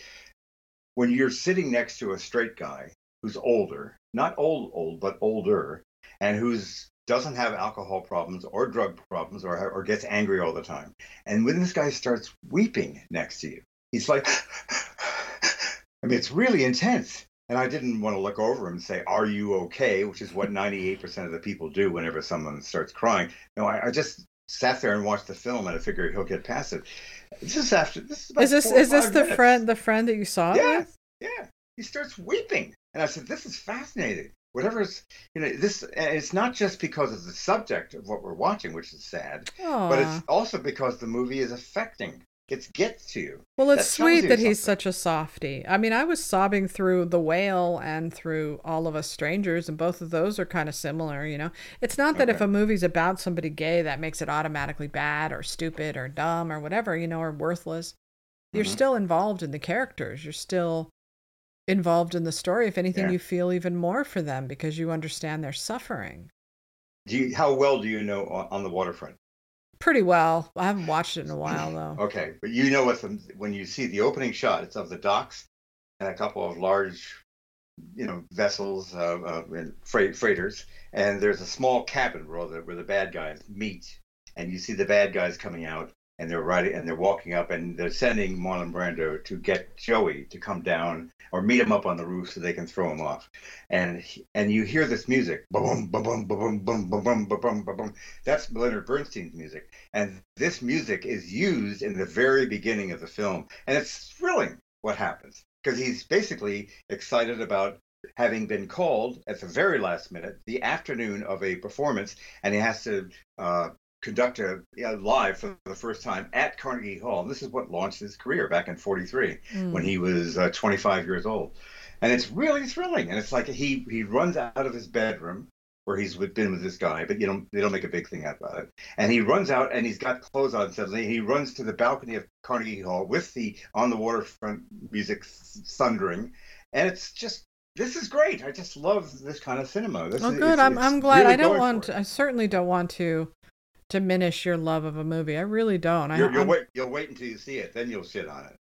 when you're sitting next to a straight guy who's older, not old old, but older, and who's doesn't have alcohol problems or drug problems or or gets angry all the time. And when this guy starts weeping next to you, he's like I mean it's really intense. And I didn't want to look over him and say, "Are you okay?" which is what 98% of the people do whenever someone starts crying. No, I, I just sat there and watched the film and I figured he'll get past it. This is after this is about is this is this the minutes. friend the friend that you saw Yeah, with? yeah. He starts weeping, and I said, "This is fascinating. Whatever's, you know, this. It's not just because of the subject of what we're watching, which is sad, but it's also because the movie is affecting. It gets to you. Well, it's that sweet that he's such a softie. I mean, I was sobbing through The Whale and through All of Us Strangers, and both of those are kind of similar, you know? It's not that if a movie's about somebody gay, that makes it automatically bad or stupid or dumb or whatever, you know, or worthless. You're Mhm. still involved in the characters. You're still involved in the story. If anything, Yeah. you feel even more for them because you understand their suffering. Do you, how well do you know on the waterfront? Pretty well. I haven't watched it in a while, though. Okay, but you know what? When you see the opening shot, it's of the docks and a couple of large, you know, vessels, uh, uh, and freight freighters, and there's a small cabin where the where the bad guys meet, and you see the bad guys coming out, and they're riding and they're walking up, and they're sending Marlon Brando to get Joey to come down or meet him up on the roof so they can throw him off, and and you hear this music, boom, boom, boom, boom, boom, boom, boom, boom, boom, boom. That's Leonard Bernstein's music. And this music is used in the very beginning of the film. And it's thrilling what happens because he's basically excited about having been called at the very last minute, the afternoon of a performance, and he has to uh, conduct a yeah, live for the first time at Carnegie Hall. And this is what launched his career back in 43 Mm. when he was uh, 25 years old. And it's really thrilling. And it's like he, he runs out of his bedroom where he's with, been with this guy, but you know they don't make a big thing out about it. And he runs out and he's got clothes on suddenly. He runs to the balcony of Carnegie Hall with the on the waterfront music thundering, and it's just this is great. I just love this kind of cinema. This Oh, is, good. it's- I'm I'm glad. really I don't want. I certainly don't want to diminish your love of a movie. I really don't. I, You're, you'll I'm- wait. You'll wait until you see it, then you'll shit on it.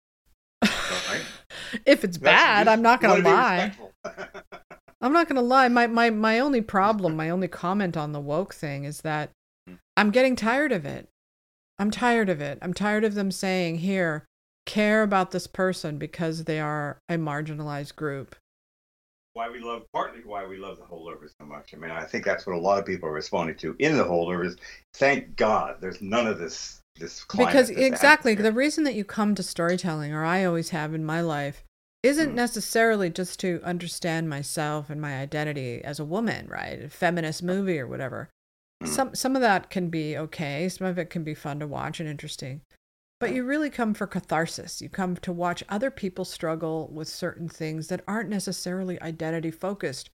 right? if it's That's- bad, I'm not gonna lie. I'm not gonna lie. My my my only problem, my only comment on the woke thing is that Mm. I'm getting tired of it. I'm tired of it. I'm tired of them saying, "Here, care about this person because they are a marginalized group." Why we love partly why we love the holdovers so much. I mean, I think that's what a lot of people are responding to in the holdovers. Thank God, there's none of this this climate, because this exactly atmosphere. the reason that you come to storytelling or i always have in my life isn't Mm. necessarily just to understand myself and my identity as a woman right a feminist movie or whatever Mm. some some of that can be okay some of it can be fun to watch and interesting but you really come for catharsis. You come to watch other people struggle with certain things that aren't necessarily identity focused.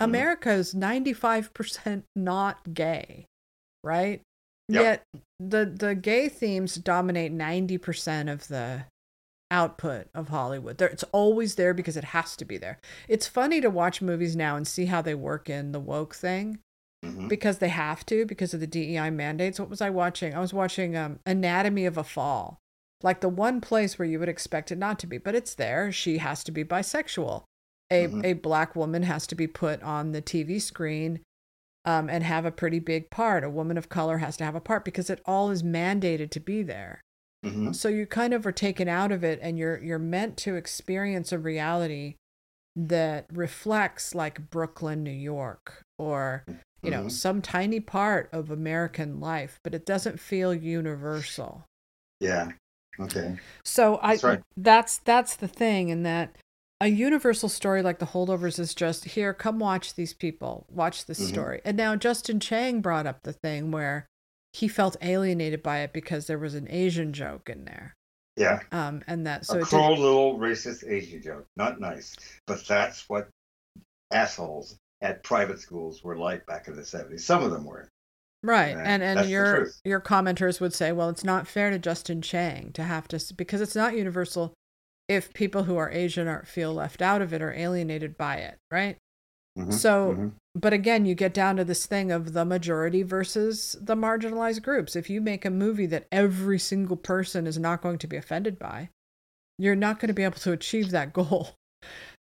Mhm. america's 95% not gay right? Yep. yet the the gay themes dominate 90% of the output of hollywood. There, it's always there because it has to be there. It's funny to watch movies now and see how they work in the woke thing Mhm. because they have to because of the DEI mandates. What was I watching? I was watching um, Anatomy of a Fall, like the one place where you would expect it not to be, but it's there. She has to be bisexual. A Mhm. a black woman has to be put on the TV screen, um, and have a pretty big part. A woman of color has to have a part because it all is mandated to be there. Mhm. So you kind of are taken out of it, and you're you're meant to experience a reality that reflects like Brooklyn, New York, or you know Mhm. some tiny part of American life, but it doesn't feel universal. Yeah. Okay. So I That's right. that's that's the thing, in that a universal story like the holdovers is just here. Come watch these people, watch this Mhm. story. And now Justin Chang brought up the thing where he felt alienated by it because there was an Asian joke in there. Yeah. Um, and that so a cruel little racist Asian joke. Not nice, but that's what assholes at private schools were like back in the 70s. Some of them were. right, Yeah, and and your your commenters would say, well, it's not fair to Justin Chang to have to because it's not universal. If people who are Asian are feel left out of it or alienated by it, right? Mhm, So, mhm. but again, you get down to this thing of the majority versus the marginalized groups. If you make a movie that every single person is not going to be offended by, you're not going to be able to achieve that goal.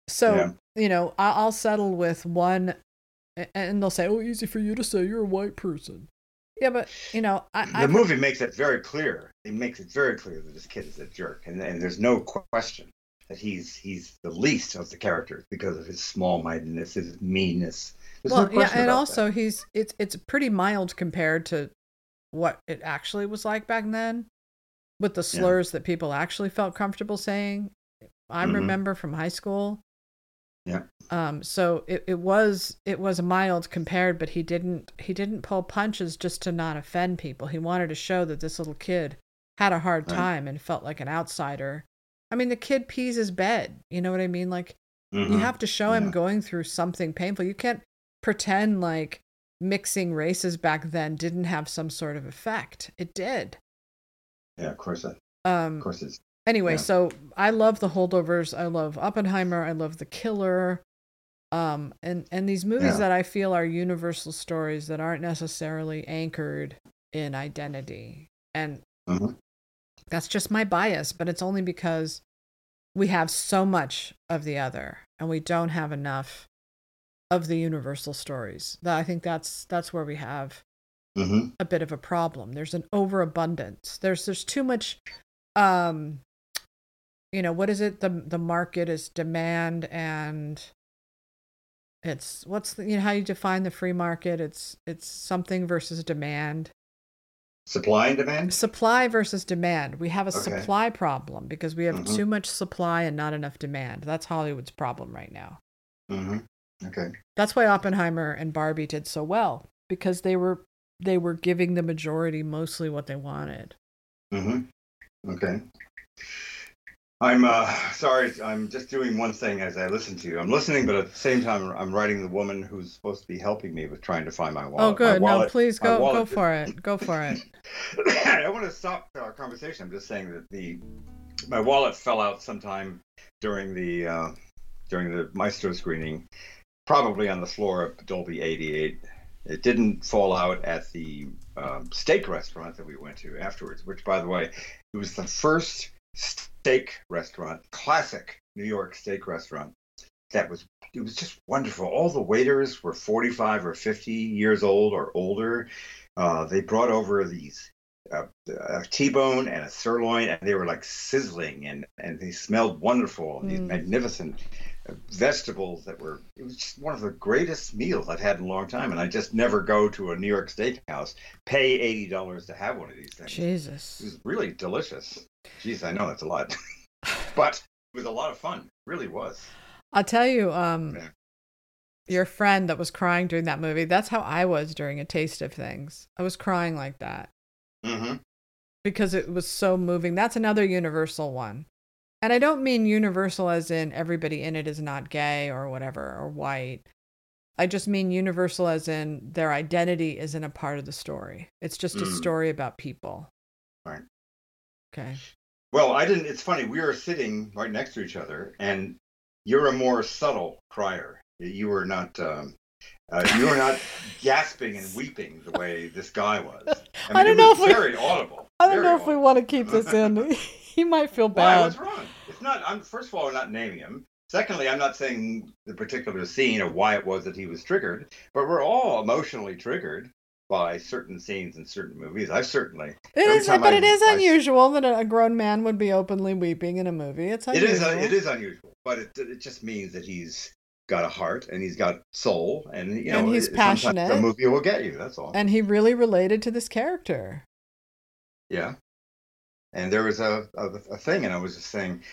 So, Yeah. you know, I- I'll settle with one, and they'll say, "Oh, easy for you to say. You're a white person." Yeah, but you know, I, the I movie makes it very clear. It makes it very clear that this kid is a jerk, and, and there's no question that he's he's the least of the characters because of his small-mindedness, his meanness. There's well, no yeah, and also he's it's it's pretty mild compared to what it actually was like back then, with the Yeah. slurs that people actually felt comfortable saying. I Mhm. remember from high school. Yeah. Um. So it, it was it was mild compared, but he didn't he didn't pull punches just to not offend people. He wanted to show that this little kid had a hard Right. time and felt like an outsider. I mean, the kid pees his bed. You know what I mean? Like that. you have to show him going through something painful. You can't pretend like mixing races back then didn't have some sort of effect. It did. Yeah, of course. Of Um course, it's anyway, yeah. so I love the holdovers. I love Oppenheimer. I love The Killer. Um and and these movies Yeah. that I feel are universal stories that aren't necessarily anchored in identity. And Mhm. that's just my bias, but it's only because we have so much of the other and we don't have enough of the universal stories. That I think that's that's where we have Mhm. a bit of a problem. There's an overabundance. There's there's too much um you know, what is it? The the market is demand and it's what's the, you know how you define the free market? It's it's something versus demand. supply and demand. Supply versus demand. We have a Okay. supply problem because we have Mhm. too much supply and not enough demand. That's Hollywood's problem right now. hmm Okay. That's why Oppenheimer and Barbie did so well because they were they were giving the majority mostly what they wanted. hmm Okay. I'm uh, sorry. I'm just doing one thing as I listen to you. I'm listening, but at the same time, I'm writing the woman who's supposed to be helping me with trying to find my wallet. oh, good. My no, please go go wallet- for it. Go for it. I don't want to stop our conversation. I'm just saying that the my wallet fell out sometime during the uh, during the Maestro screening, probably on the floor of Dolby 88. It didn't fall out at the um, steak restaurant that we went to afterwards, which, by the way, it was the first steak restaurant, classic New York steak restaurant. That was it was just wonderful. All the waiters were 45 or 50 years old or older. Uh, they brought over these uh, a T-bone and a sirloin, and they were like sizzling, and and they smelled wonderful. And these Mm. magnificent vegetables that were. It was just one of the greatest meals I've had in a long time. And I just never go to a New York steakhouse, pay eighty dollars to have one of these things. Jesus. It was really delicious. Jeez, I know that's a lot, but it was a lot of fun. It really was. I'll tell you, um, Yeah. your friend that was crying during that movie. That's how I was during A Taste of Things. I was crying like that Mm-hmm. because it was so moving. That's another universal one. And I don't mean universal as in everybody in it is not gay or whatever or white. I just mean universal as in their identity isn't a part of the story. It's just a Mm. story about people. Right. Okay. Well, I didn't. It's funny. We were sitting right next to each other, and you're a more subtle crier. You were not. Um, uh, you were not gasping and weeping the way this guy was. I, mean, I don't know if we- very audible. I don't know if we want to keep this in. he might feel Why? bad. What's wrong? It's not. I'm first of all, I'm not naming him. Secondly, I'm not saying the particular scene or why it was that he was triggered, but we're all emotionally triggered by certain scenes in certain movies. I certainly. It Every is, time but I- it is I- unusual that a a grown man would be openly weeping in a movie. It's unusual. is. uh, It is unusual, but it it just means that he's got a heart and he's got soul, and you know, And he's it- passionate. The movie will get you. That's all. And he really related to this character. yeah. And there was a, a a thing, and I was just saying,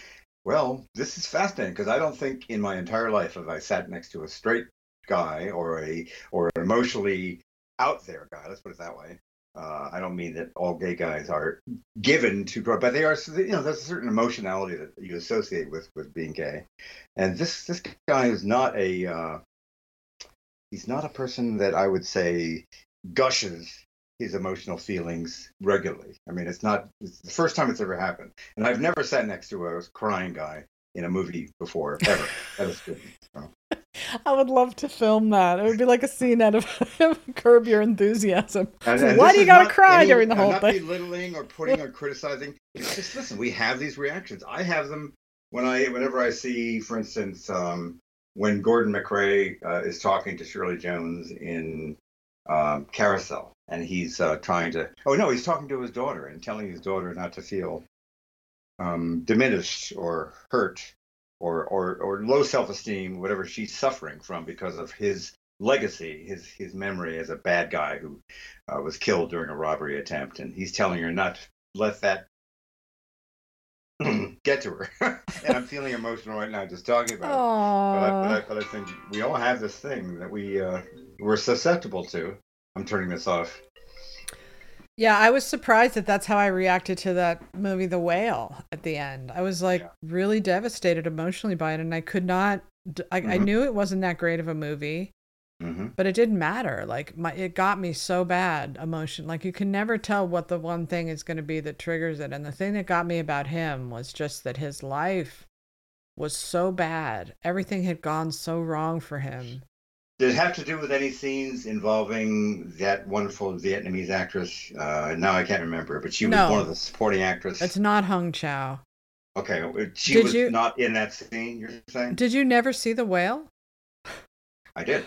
well, this is fascinating because I don't think in my entire life have I sat next to a straight guy or a or an emotionally out there guy. Let's put it that way. Uh, I don't mean that all gay guys are given to grow, but they are. You know, there's a certain emotionality that you associate with with being gay, and this this guy is not a. Uh, he's not a person that I would say gushes his emotional feelings regularly. I mean, it's not it's the first time it's ever happened, and I've never sat next to a crying guy in a movie before ever. that is good. So. I would love to film that. It would be like a scene out of Curb Your Enthusiasm. And, and Why do you gotta cry any, during the whole I'm thing? Not belittling or putting or criticizing. It's just listen. We have these reactions. I have them when I whenever I see, for instance, um, when Gordon MacRae uh, is talking to Shirley Jones in um, Carousel, and he's uh, trying to. Oh no, he's talking to his daughter and telling his daughter not to feel um, diminished or hurt or or or low self-esteem, whatever she's suffering from because of his legacy, his his memory as a bad guy who uh, was killed during a robbery attempt, and he's telling her not to let that get to her. and I'm feeling emotional right now just talking about it. But I, but, I, but I think we all have this thing that we uh, we're susceptible to. I'm turning this off. Yeah, I was surprised that that's how I reacted to that movie, The Whale, at the end. I was like Yeah. really devastated emotionally by it, and I could not. I, I Mhm. knew it wasn't that great of a movie, hmm but it didn't matter. Like my, it got me so bad emotion. Like you can never tell what the one thing is going to be that triggers it. And the thing that got me about him was just that his life was so bad. Everything had gone so wrong for him. Did it have to do with any scenes involving that wonderful Vietnamese actress? Uh, now I can't remember, but she was No. one of the supporting actresses. It's not Hong Chau. Okay, uh, she Did was you- not in that scene. You're saying? Did you never see The Whale? I did.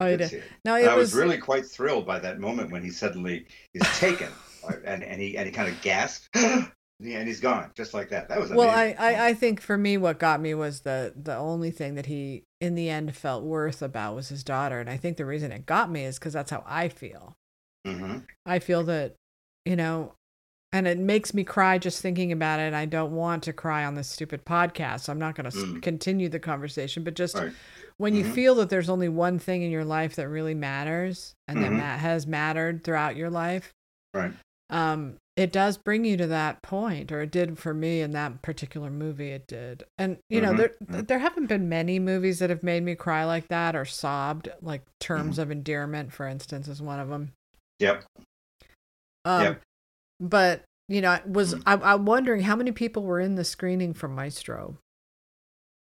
Oh, I you did did. No, I was, was really quite thrilled by that moment when he suddenly is taken, uh, and and he and he kind of gasped, and he's gone just like that. That was well I. I i think for me what got me was the the only thing that he in the end felt worth about was his daughter and i think the reason it got me is because that's how i feel Mhm. i feel that you know and it makes me cry just thinking about it i don't want to cry on this stupid podcast so i'm not going to Mm. continue the conversation but just Right. when you Mhm. feel that there's only one thing in your life that really matters and that Mhm. ma- has mattered throughout your life Right. um it does bring you to that point or it did for me in that particular movie it did and you know Mhm, there mhm. there haven't been many movies that have made me cry like that or sobbed like terms Mm-hmm. of endearment for instance is one of them Yep. um Yep. but you know was Mm. I, i'm wondering how many people were in the screening for maestro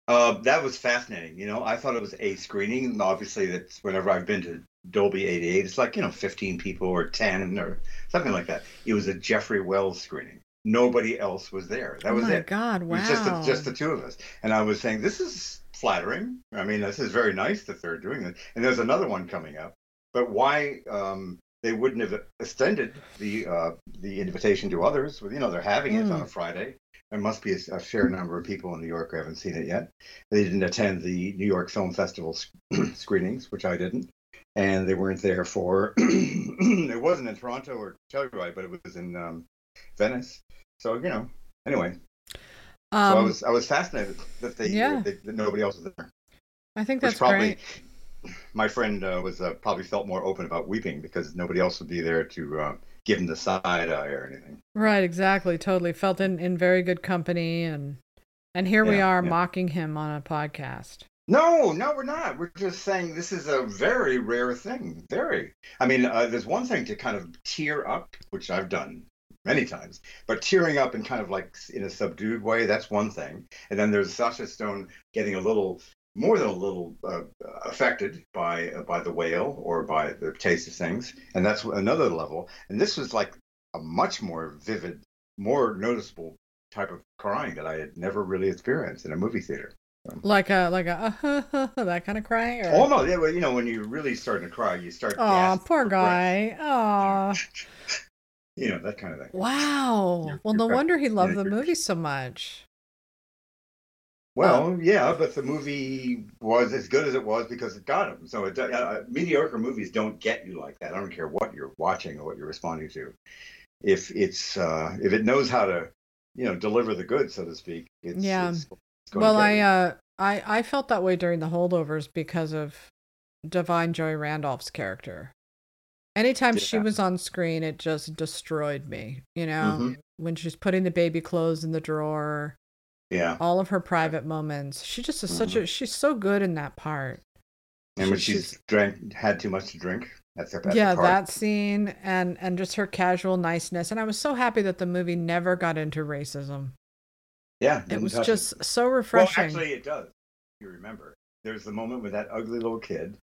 Uh, that was fascinating. You know, I thought it was a screening. Obviously, that's whenever I've been to Dolby 88, it's like you know, 15 people or 10 or something like that. It was a Jeffrey Wells screening. Nobody else was there. That oh was my it. god It wow was just the, just the two of us. And I was saying, this is flattering. I mean, this is very nice that they're doing this. And there's another one coming up. But why um, they wouldn't have extended the uh, the invitation to others? Well, you know, they're having it on a Friday. There must be a, a fair number of people in New York who haven't seen it yet. They didn't attend the New York Film Festival sc- screenings, which I didn't. And they weren't there for, it wasn't in Toronto or Telluride, but it was in um, Venice. So, you know, anyway, so I um was I was fascinated that they, Yeah. they that nobody else was there. i think Which that's probably great my friend uh, was uh, probably felt more open about weeping because nobody else would be there to uh, give him the side eye or anything. right exactly totally felt in in very good company and and here we are yeah. mocking him on a podcast No, no, we're not. We're just saying this is a very rare thing. Very. I mean, uh, there's one thing to kind of tear up, which I've done many times, but tearing up in kind of like in a subdued way, that's one thing. And then there's Sasha Stone getting a little more than a little uh, affected by uh, by the whale or by the taste of things, and that's another level. And this was like a much more vivid, more noticeable type of crying that I had never really experienced in a movie theater. Like a like a that kind of crying or Oh no! yeah. Well, you know, when you're really starting to cry, you start. Oh, poor guy. Oh, You know that kind of thing. wow. You're- Well, you're no right. wonder he loved Yeah, the movie so much. Well, yeah, but the movie was as good as it was because it got him. So it, uh, mediocre movies don't get you like that. I don't care what you're watching or what you're responding to. If it's uh, if it knows how to, you know, deliver the goods, so to speak. It's, Yeah. It's, it's going Well, I uh, I I felt that way during the holdovers because of Da'Vine Joy Randolph's character, Anytime did she was on screen, it just destroyed me. You know, Mhm. when she's putting the baby clothes in the drawer, Yeah. all of her private moments. She just is such a she's so good in that part. And when She- she's drank, had too much to drink the, at yeah, the that scene and and just her casual niceness. And I was so happy that the movie never got into racism. Yeah. It was just so refreshing. Well, actually, it does. You remember, there's the moment when that ugly little kid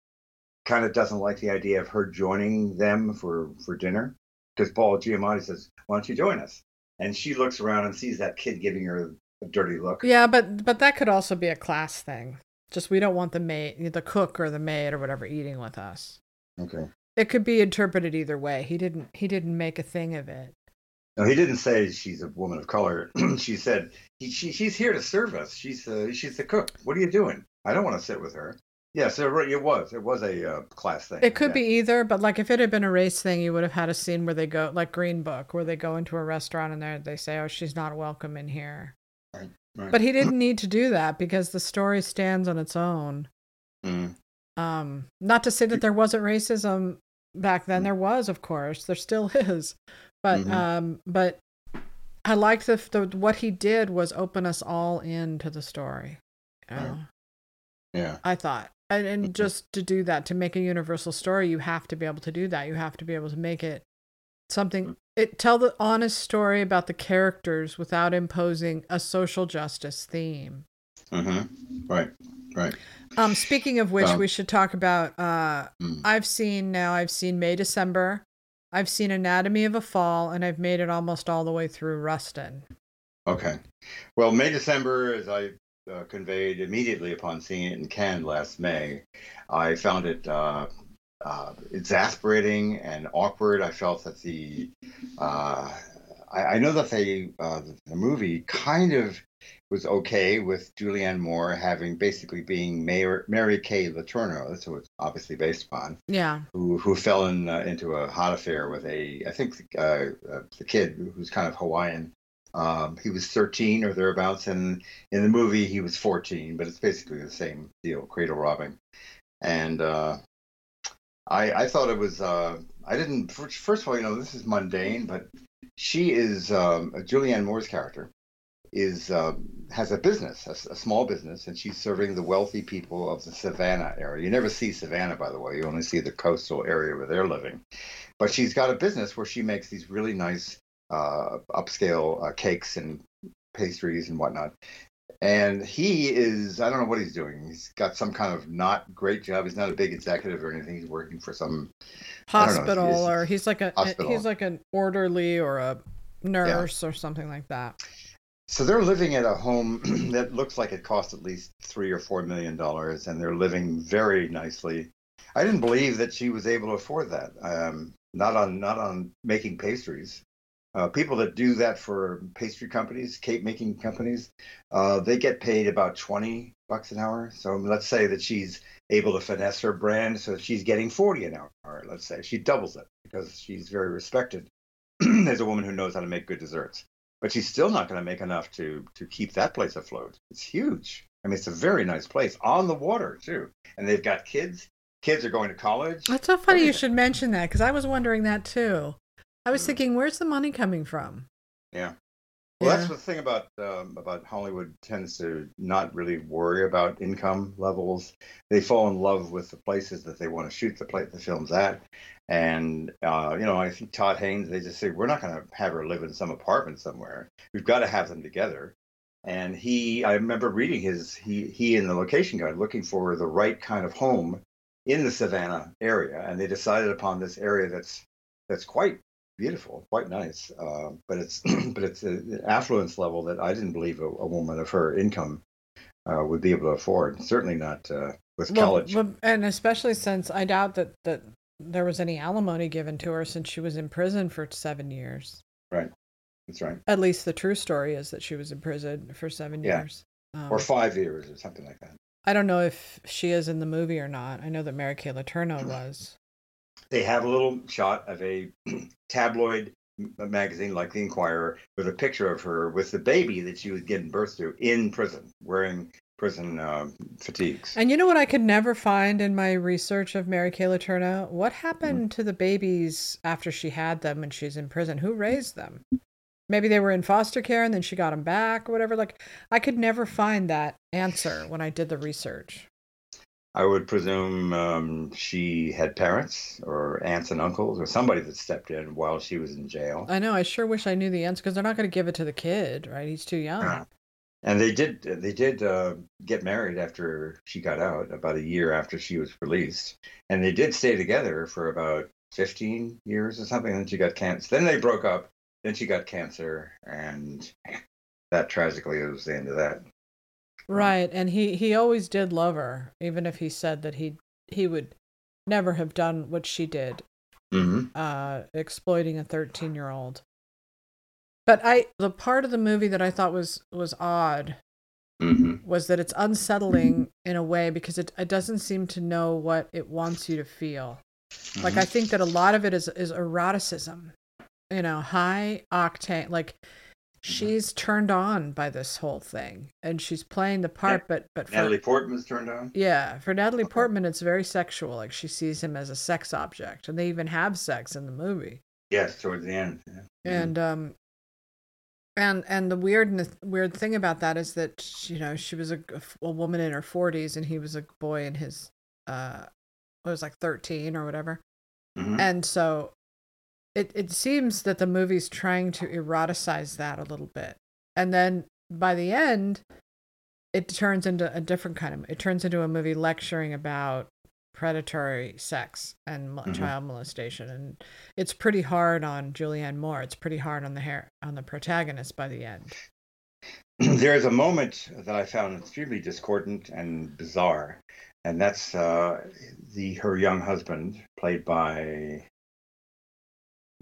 kind of doesn't like the idea of her joining them for for dinner because Paul Giamatti says, "Why don't you join us?" And she looks around and sees that kid giving her a dirty look. yeah, but but that could also be a class thing. Just we don't want the maid, the cook or the maid or whatever eating with us. Okay. It could be interpreted either way. He didn't he didn't make a thing of it. No, he didn't say she's a woman of color. she said he, she, she's here to serve us. She's uh, she's the cook. What are you doing? I don't want to sit with her. Yes, it, it was. It was a uh, class thing. It could yeah. be either, but like if it had been a race thing, you would have had a scene where they go like Green Book, where they go into a restaurant and they they say, "Oh, she's not welcome in here." Right, right. But he didn't need to do that because the story stands on its own. Mm, Um, not to say that there wasn't racism back then. There was, of course. There still is. But Mhm. um, but I liked the, the what he did was open us all into the story. You know? yeah. I thought. And, and Mhm. just to do that, to make a universal story, you have to be able to do that. You have to be able to make it something it tell the honest story about the characters without imposing a social justice theme. Mm-hmm. Right. Right. Um speaking of which, Um, we should talk about uh Mm. I've seen now I've seen May December, I've seen Anatomy of a Fall, and I've made it almost all the way through Rustin. Okay. Well, May December, as I uh, conveyed immediately upon seeing it in Cannes last May, I found it uh, uh, exasperating and awkward. I felt that the uh, I, I know that they uh, the movie kind of was okay with Julianne Moore having basically being Mayor, Mary Kay Letourneau, that's who it's obviously based upon Yeah. who who fell in uh, into a hot affair with a I think uh, uh, the kid who's kind of Hawaiian. Um, he was 13 or thereabouts, and in the movie he was 14, but it's basically the same deal, cradle robbing. And uh, I I thought it was uh, I didn't first, first of all you know this is mundane, but she is um, Julianne Moore's character is um, has a business, a small business, and she's serving the wealthy people of the Savannah area. You never see Savannah, by the way; you only see the coastal area where they're living. But she's got a business where she makes these really nice uh, upscale uh, cakes and pastries and whatnot. And he is—I don't know what he's doing. He's got some kind of not great job. He's not a big executive or anything. He's working for some I don't know, Hospital or he's like a Hospital. he's like an orderly or a nurse or something like that. So they're living at a home that looks like it cost at least three or four million dollars, and they're living very nicely. I didn't believe that she was able to afford that. Um, not on not on making pastries. Uh, people that do that for pastry companies, cake making companies, uh, they get paid about twenty bucks an hour. So let's say that she's able to finesse her brand, so she's getting forty an hour. Let's say she doubles it because she's very respected as a woman who knows how to make good desserts but she's still not going to make enough to to keep that place afloat. It's huge. I mean, it's a very nice place on the water too, and they've got kids. Kids are going to college. That's so funny you should mention that because I was wondering that too. I was Mhm. thinking, where's the money coming from? Yeah. Well, that's the thing about um, about Hollywood tends to not really worry about income levels. They fall in love with the places that they want to shoot the play, the films at, and uh, you know I think Todd Haynes they just say we're not going to have her live in some apartment somewhere. We've got to have them together. And he, I remember reading his he he in the location guide looking for the right kind of home in the Savannah area, and they decided upon this area that's that's quite beautiful, quite nice. Uh, but it's but it's an affluence level that I didn't believe a, a woman of her income uh, would be able to afford. Certainly not uh, with Well, college. well, and especially since I doubt that that there was any alimony given to her since she was in prison for seven years. Right. That's right. At least the true story is that she was in prison for seven Yeah. years. Um, Or five years or something like that. I don't know if she is in the movie or not. I know that Mary Kay Letourneau was. They have a little shot of a tabloid magazine like the Inquirer with a picture of her with the baby that she was giving birth to in prison, wearing prison uh, fatigues. And you know what I could never find in my research of Mary Kay Letourneau? What happened to the babies after she had them and she's in prison? Who raised them? Maybe they were in foster care and then she got them back or whatever. Like, I could never find that answer when I did the research. I would presume um, she had parents or aunts and uncles or somebody that stepped in while she was in jail. I know. I sure wish I knew the answer because they're not going to give it to the kid, right? He's too young. Yeah. And they did they did uh, get married after she got out, about a year after she was released, and they did stay together for about fifteen years or something. Then she got cancer. Then they broke up. Then she got cancer, and that tragically was the end of that. Right, and he he always did love her, even if he said that he he would never have done what she did, Mm-hmm. uh, exploiting a thirteen year old. But I the part of the movie that I thought was was odd Mm-hmm. was that it's unsettling in a way because it it doesn't seem to know what it wants you to feel. Like I think that a lot of it is is eroticism, you know, high octane. Like she's turned on by this whole thing, and she's playing the part. But but for, Natalie Portman's turned on. yeah, for Natalie. Portman, it's very sexual. Like she sees him as a sex object, and they even have sex in the movie. Yes, towards the end. yeah. And um, and and the weird weird thing about that is that you know she was a, a woman in her forties, and he was a boy in his uh, was like thirteen or whatever. Mhm. And so it it seems that the movie's trying to eroticize that a little bit. And then by the end it turns into a different kind of it turns into a movie lecturing about predatory sex and Mhm. child molestation and it's pretty hard on Julianne Moore. It's pretty hard on the hair on the protagonist by the end. There's a moment that I found extremely discordant and bizarre, and that's uh, the her young husband, played by.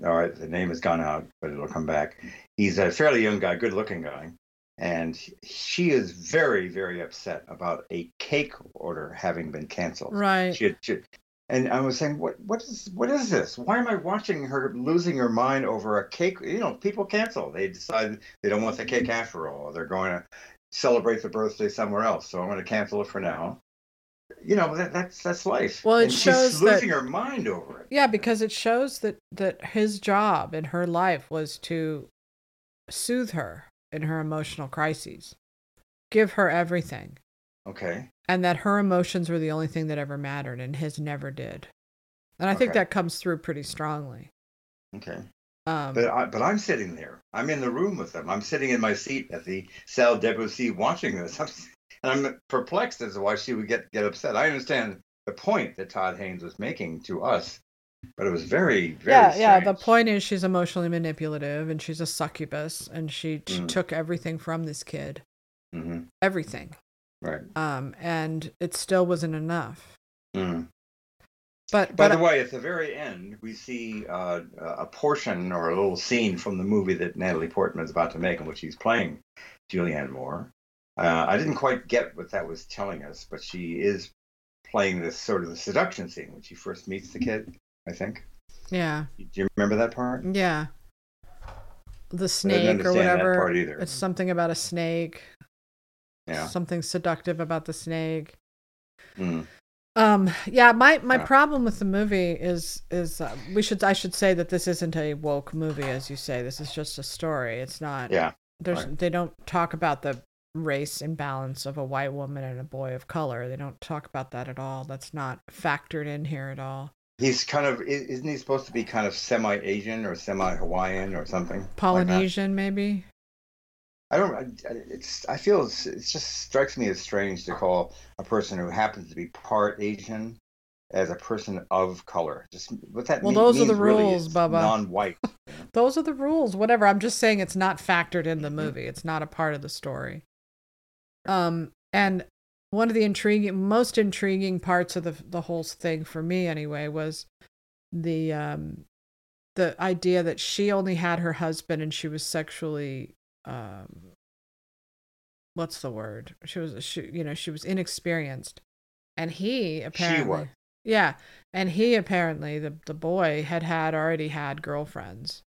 All right, the name has gone out, but it'll come back. He's a fairly young guy, good-looking guy, and she is very, very upset about a cake order having been canceled. Right. She, she, and I was saying, what, what is, what is this? Why am I watching her losing her mind over a cake? You know, people cancel. They decide they don't want the cake after all. They're going to celebrate the birthday somewhere else. So I'm going to cancel it for now. You know, that, that's that's life. Well, it and shows she's that- losing her mind over it. Yeah, because it shows that that his job in her life was to soothe her in her emotional crises, give her everything, Okay. and that her emotions were the only thing that ever mattered, and his never did. And I think that comes through pretty strongly. Okay. Um, But I, but I'm sitting there. I'm in the room with them. I'm sitting in my seat at the Salle Debussy watching this. And I'm perplexed as to why she would get get upset. I understand the point that Todd Haynes was making to us, but it was very very yeah, yeah. The point is, she's emotionally manipulative, and she's a succubus, and she, she Mm. took everything from this kid, Mhm. everything. Right. Um, and it still wasn't enough. Mm. But By but the way, at the very end, we see uh, a portion or a little scene from the movie that Natalie Portman is about to make, in which she's playing Julianne Moore. Uh, I didn't quite get what that was telling us, but she is playing this sort of the seduction scene when she first meets the kid. I think. yeah, Do you remember that part? yeah. The snake or whatever. that part either. It's something about a snake. Yeah. Something seductive about the snake. Mm. Um. Yeah. My my Yeah. problem with the movie is is uh, we should I should say that this isn't a woke movie as you say. This is just a story. It's not. Yeah. There's right. they don't talk about the race imbalance of a white woman and a boy of color. They don't talk about that at all. That's not factored in here at all. He's kind of isn't he supposed to be kind of semi-Asian or semi-Hawaiian or something? like? Polynesian maybe. I don't. It's. I feel it's, it just strikes me as strange to call a person who happens to be part Asian as a person of color. Just what that Well, mean- those are the means really rules, Bubba. Non-white. Those are the rules. Whatever. I'm just saying it's not factored in the movie. It's not a part of the story. Um, and one of the intriguing, most intriguing parts of the the whole thing for me, anyway, was the um, the idea that she only had her husband and she was sexually um, what's the word? She was she, you know, she was inexperienced, and he apparently, was. yeah, and he apparently the the boy had had already had girlfriends.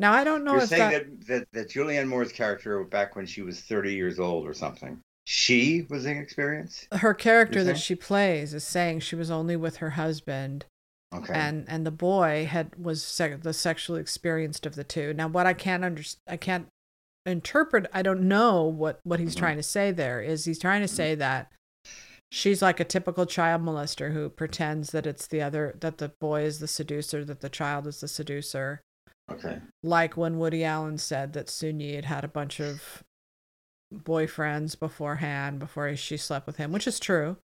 Now I don't know You're if saying that, that, that that Julianne Moore's character back when she was 30 years old or something, she was inexperienced. Her character that she plays is saying she was only with her husband, Okay. and and the boy had was sec- the sexually experienced of the two. Now, what I can't understand, I can't interpret. I don't know what what he's Mhm. trying to say. There is he's trying to say that she's like a typical child molester who pretends that it's the other that the boy is the seducer, that the child is the seducer. Okay. Like when Woody Allen said that Soon-Yi had had a bunch of boyfriends beforehand before she slept with him, which is true.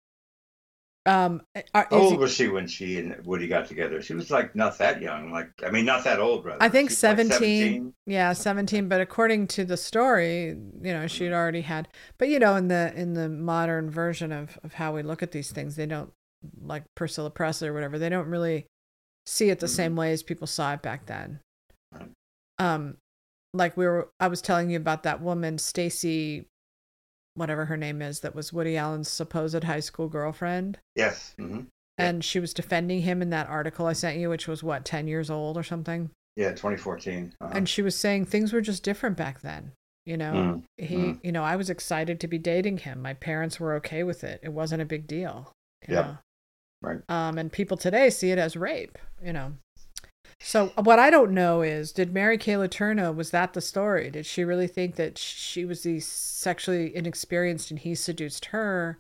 Um, are- How old he- was she when she and Woody got together? She was like not that young. Like I mean, not that old, rather. I think She was, like, 17. Yeah, 17, but according to the story, you know, she'd already had but you know, in the in the modern version of of how we look at these things, they don't like Priscilla Presley or whatever, they don't really see it the Mhm. same way as people saw it back then. Um like we were I was telling you about that woman Stacy whatever her name is that was Woody Allen's supposed high school girlfriend Yes. hmm and she was defending him in that article I sent you which was what 10 years old or something. Yeah, 2014. Uh-huh. and she was saying things were just different back then you know Mm, he mm. you know i was excited to be dating him my parents were okay with it it wasn't a big deal Yeah. know? Right. um and people today see it as rape you know so what i don't know is did mary kay letourneau was that the story did she really think that she was the sexually inexperienced and he seduced her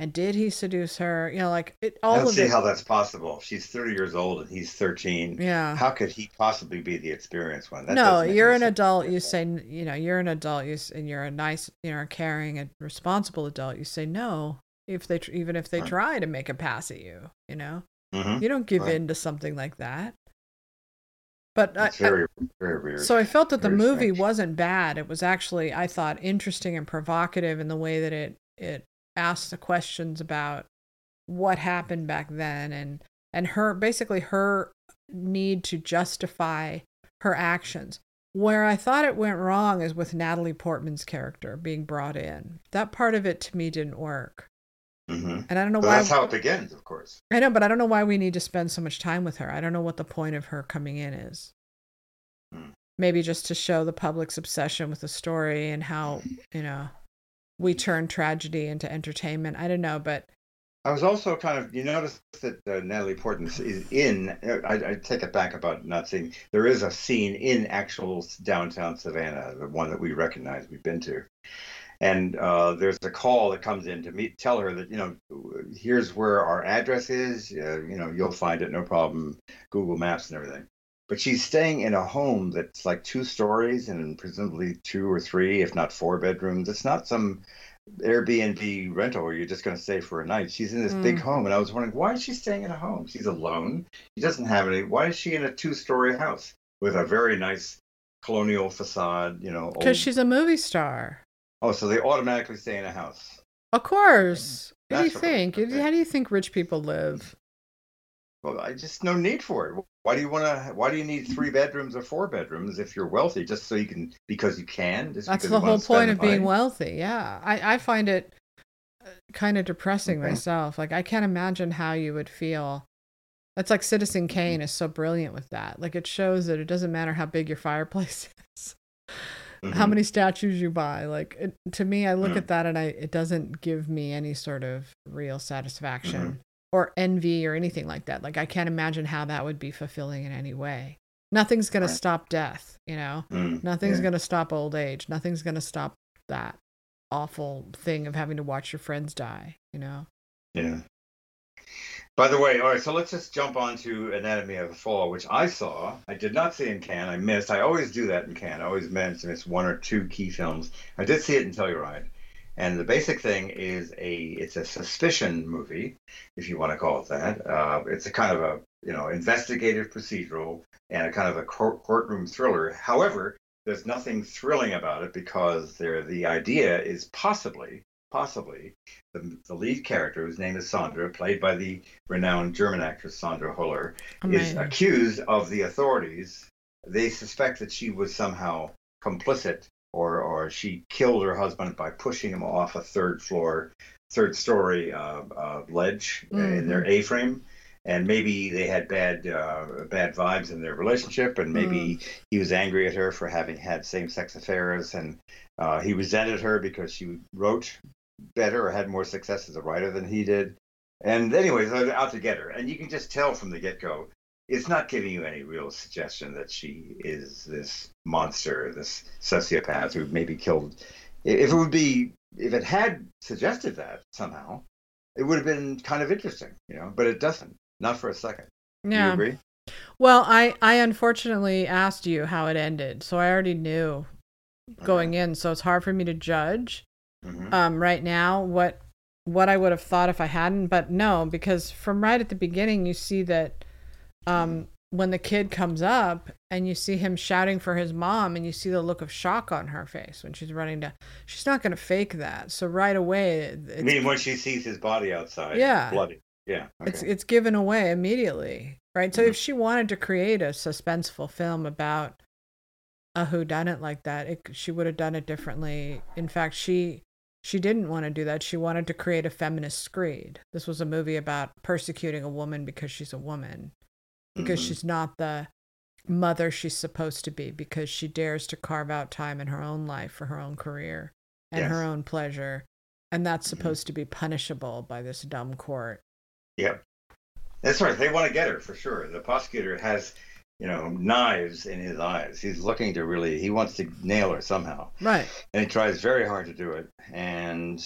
and did he seduce her you know like it all I don't see it how that's possible. She's 30 years old and he's 13. yeah How could he possibly be the experienced one? That no, you're an sense. adult. You say, you know, you're an adult. You and you're a nice, you know, caring and responsible adult. You say no if they even if they Right. try to make a pass at you. You know, Mhm. you don't give Right. in to something like that. But I, very, very weird. so I felt that the movie strange. wasn't bad. It was actually, I thought, interesting and provocative in the way that it it asked the questions about what happened back then and and her basically her need to justify her actions. Where I thought it went wrong is with Natalie Portman's character being brought in. That part of it to me didn't work. Mhm. And I don't know But why that's how it begins, of course. I know, but I don't know why we need to spend so much time with her. I don't know what the point of her coming in is. Hmm. Maybe just to show the public's obsession with the story and how, you know, we turn tragedy into entertainment. I don't know, but I was also kind of, you notice that uh, Natalie Portman is in, uh, I, I take it back about not seeing, there is a scene in actual downtown Savannah, the one that we recognize, we've been to. And uh, there's a call that comes in to meet, tell her that, you know, here's where our address is. Uh, you know, you'll find it, no problem. Google Maps and everything. But she's staying in a home that's like two stories and presumably two or three, if not four bedrooms. It's not some Airbnb rental where you're just going to stay for a night. She's in this big Mm. home, and I was wondering why is she staying in a home? She's alone. She doesn't have any. Why is she in a two-story house with a very nice colonial facade? You know, because she's a movie star. Oh, so they automatically stay in a house. Of course. What do you think? okay. How do you think rich people live? Well, I just no need for it. Why do you want to? Why do you need three bedrooms or four bedrooms if you're wealthy? Just so you can because you can. That's the whole point of being money? wealthy. Yeah. I, I find it uh, kind of depressing Okay. myself. Like, I can't imagine how you would feel. That's like Citizen mm-hmm. Kane is so brilliant with that. Like, it shows that it doesn't matter how big your fireplace is, how Mhm. many statues you buy. Like, it, to me, I look Mm. at that and I it doesn't give me any sort of real satisfaction Mm-hmm. or envy or anything like that. Like, I can't imagine how that would be fulfilling in any way. Nothing's going Right. to stop death, you know? Mm, Nothing's yeah. going to stop old age. Nothing's going to stop that awful thing of having to watch your friends die, you know? Yeah. By the way, all right, so let's just jump on to Anatomy of a Fall, which I saw. I did not see in Cannes. I missed. I always do that in Cannes. I always miss, miss one or two key films. I did see it in Telluride. And the basic thing is a it's a suspicion movie, if you want to call it that. Uh, it's a kind of a you know investigative procedural and a kind of a court, courtroom thriller. However, there's nothing thrilling about it because there the idea is possibly possibly the, the lead character, whose name is Sandra, played by the renowned German actress Sandra Huller, is accused of the authorities. They suspect that she was somehow complicit or, or she killed her husband by pushing him off a third floor, third story uh, uh, ledge uh in their A frame. And maybe they had bad uh, bad vibes in their relationship, and maybe he was angry at her for having had same sex affairs, and Uh, he resented her because she wrote better or had more success as a writer than he did. And anyways, they're out to get her, and you can just tell from the get go, it's not giving you any real suggestion that she is this monster, this sociopath who maybe killed. If it would be, if it had suggested that somehow, it would have been kind of interesting, you know. But it doesn't, not for a second. Do Yeah. you agree? Well, I I unfortunately asked you how it ended, so I already knew going in, so it's hard for me to judge Mhm. um right now what what I would have thought if I hadn't, but no, because from right at the beginning you see that um when the kid comes up and you see him shouting for his mom and you see the look of shock on her face when she's running down she's not going to fake that so right away I mean, when she sees his body outside, Yeah. bloody. Yeah. it's okay. it's given away immediately, right? So Mhm. if she wanted to create a suspenseful film about a who done it like that, it, she would have done it differently. In fact, she she didn't want to do that. She wanted to create a feminist screed. This was a movie about persecuting a woman because she's a woman, because Mhm. she's not the mother she's supposed to be, because she dares to carve out time in her own life for her own career and her own pleasure. And that's Mhm. supposed to be punishable by this dumb court. Yep. That's right. They want to get her for sure. The prosecutor has, you know, knives in his eyes. He's looking to really, he wants to nail her somehow. Right. And he tries very hard to do it. And,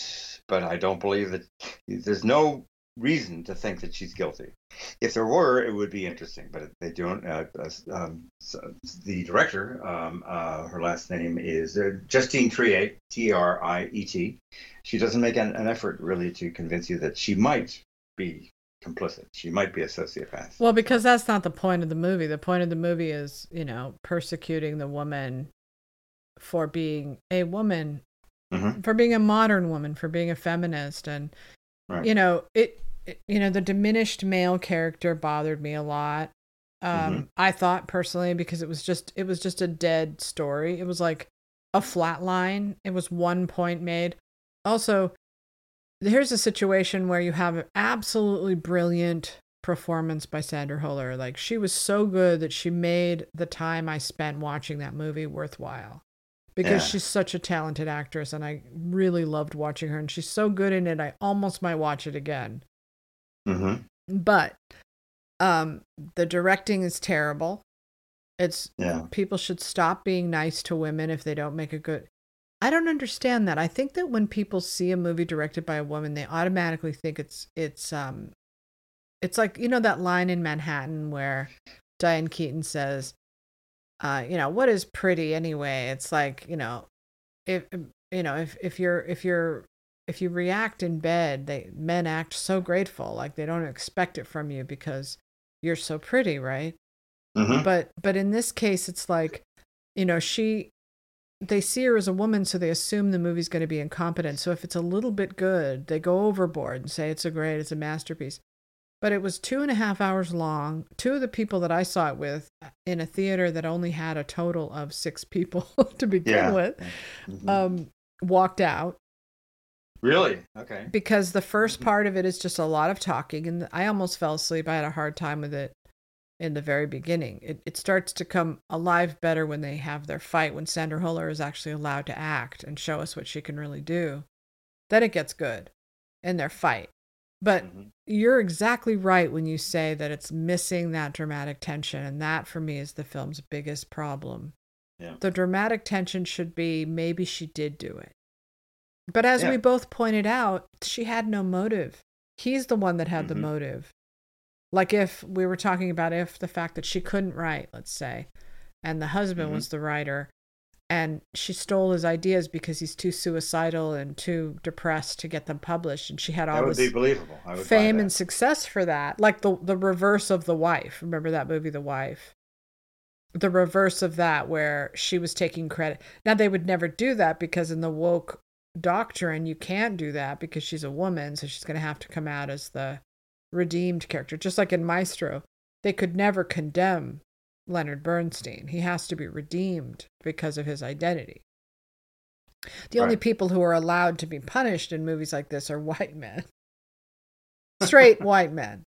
but I don't believe that, there's no reason to think that she's guilty. If there were, it would be interesting, but they don't. Uh, uh, um, so the director, um, uh, her last name is uh, Justine Triet, T R I E T. She doesn't make an, an effort really to convince you that she might be complicit. She might be a sociopath. Well, because that's not the point of the movie. The point of the movie is, you know, persecuting the woman for being a woman, Mhm. for being a modern woman, for being a feminist. And, Right. you know, it, it, you know, the diminished male character bothered me a lot. Um, Mhm. I thought personally because it was just, it was just a dead story. It was like a flat line. It was one point made. Also, here's a situation where you have an absolutely brilliant performance by Sandra Huller. Like she was so good that she made the time I spent watching that movie worthwhile. Because Yeah. she's such a talented actress and I really loved watching her and she's so good in it I almost might watch it again. hmm But um the directing is terrible. It's Yeah. people should stop being nice to women if they don't make a good I don't understand that. I think that when people see a movie directed by a woman, they automatically think it's it's um it's like you know that line in Manhattan where Diane Keaton says, uh, you know, what is pretty anyway? It's like, you know, if you know, if if you're if you're if you react in bed, they men act so grateful, like they don't expect it from you because you're so pretty, right? hmm but but in this case it's like you know she they see her as a woman so they assume the movie's going to be incompetent so if it's a little bit good they go overboard and say it's a great it's a masterpiece but it was two and a half hours long two of the people that i saw it with in a theater that only had a total of six people to begin Yeah. with Mhm. um walked out really? Okay. because the 1st Mhm. part of it is just a lot of talking and i almost fell asleep i had a hard time with it in the very beginning it, it starts to come alive better when they have their fight when sandra huller is actually allowed to act and show us what she can really do then it gets good in their fight but Mhm. you're exactly right when you say that it's missing that dramatic tension and that for me is the film's biggest problem Yeah. the dramatic tension should be maybe she did do it but as Yeah. we both pointed out she had no motive he's the one that had the Mhm. motive like if we were talking about if the fact that she couldn't write let's say and the husband Mhm. was the writer and she stole his ideas because he's too suicidal and too depressed to get them published and she had all this be believable. I would fame and success for that. Like the the reverse of the wife. Remember that movie the wife? The reverse of that where she was taking credit. Now they would never do that because in the woke doctrine you can't do that because she's a woman so she's going to have to come out as the redeemed character just like in maestro they could never condemn leonard bernstein he has to be redeemed because of his identity the only people who are allowed to be punished in movies like this are white men straight white men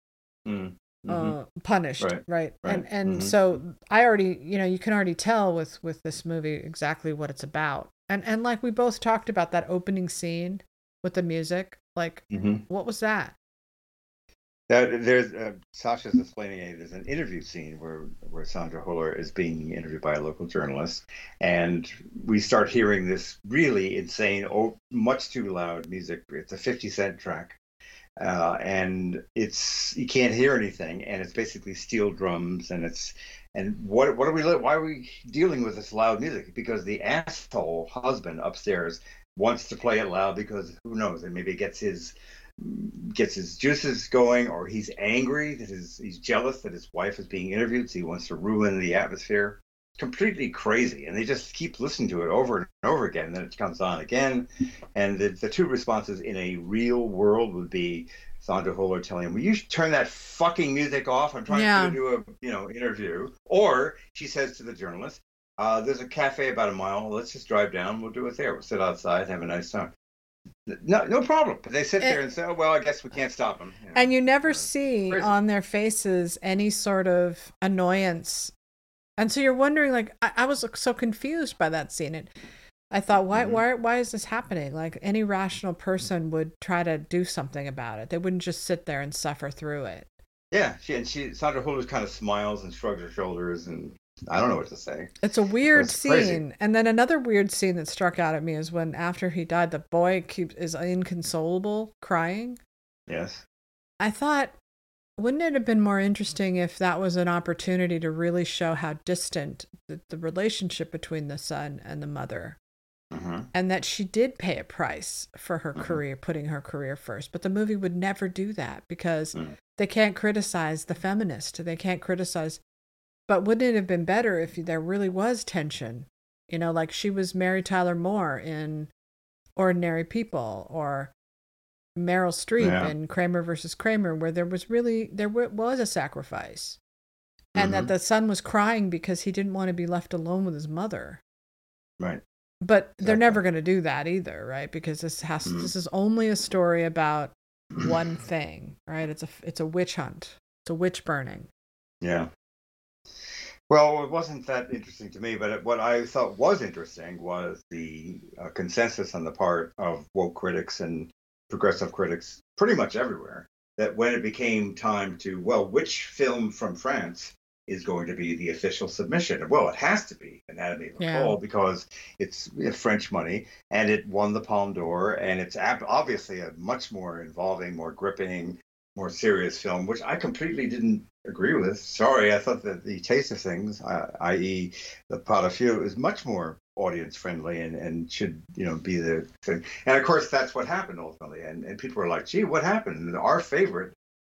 Mm. Mhm. uh, punished right, Right, and right. and Mhm. so i already you know you can already tell with with this movie exactly what it's about And and like we both talked about that opening scene with the music. Like, Mhm. what was that? That, there's uh, Sasha's explaining it. There's an interview scene where where Sandra Huller is being interviewed by a local journalist, and we start hearing this really insane, oh, much too loud music. It's a 50 Cent track, uh, and it's you can't hear anything, and it's basically steel drums, and it's and what what are we why are we dealing with this loud music? Because the asshole husband upstairs wants to play it loud because who knows, and maybe it gets his gets his juices going, or he's angry that his he's jealous that his wife is being interviewed, so he wants to ruin the atmosphere. Completely crazy, and they just keep listening to it over and over again. And then it comes on again, and the, the two responses in a real world would be Sandra Huller telling him, "Will you should turn that fucking music off? I'm trying Yeah. to do a you know interview." Or she says to the journalist, uh, "There's a cafe about a mile. Let's just drive down. We'll do it there. We'll sit outside, have a nice time." No, no problem. But they sit there and say, "Oh well, I guess we can't stop them." And you never Uh, see crazy. on their faces any sort of annoyance. And so you're wondering, like, I, I was so confused by that scene. And I thought, why, Mhm. why, why is this happening? Like, any rational person would try to do something about it. They wouldn't just sit there and suffer through it. Yeah, she and she Sandra Huller kind of smiles and shrugs her shoulders, and I don't know what to say. It's a weird That's crazy. scene. And then another weird scene that struck out at me is when after he died, the boy keeps is inconsolable, crying. Yes. I thought, wouldn't it have been more interesting if that was an opportunity to really show how distant the, the relationship between the son and the mother, hmm and that she did pay a price for her Mhm. career, putting her career first. But the movie would never do that because Mm. they can't criticize the feminist. They can't criticize. But wouldn't it have been better if there really was tension? You know, like she was Mary Tyler Moore in Ordinary People or Meryl Streep Yeah. in Kramer versus Kramer, where there was really there wa- was a sacrifice, and that Mhm. the son was crying because he didn't want to be left alone with his mother. Right. But they're never going to do that either, right? Because this has Mhm. this is only a story about one thing, right? It's a it's a witch hunt. It's a witch burning. Yeah. Well, it wasn't that interesting to me, but what I thought was interesting was the uh, consensus on the part of woke critics and progressive critics, pretty much everywhere, that when it became time to, well, which film from France is going to be the official submission? Well, it has to be Anatomy of a Yeah. Fall because it's French money and it won the Palme d'Or, and it's obviously a much more involving, more gripping, more serious film, which I completely didn't agree with. Sorry, I thought that the Taste of Things, uh, i.e., the Pot-au-Feu, is much more audience friendly and, and should you know be the thing. And of course, that's what happened ultimately. And and people were like, "Gee, what happened?" And our favorite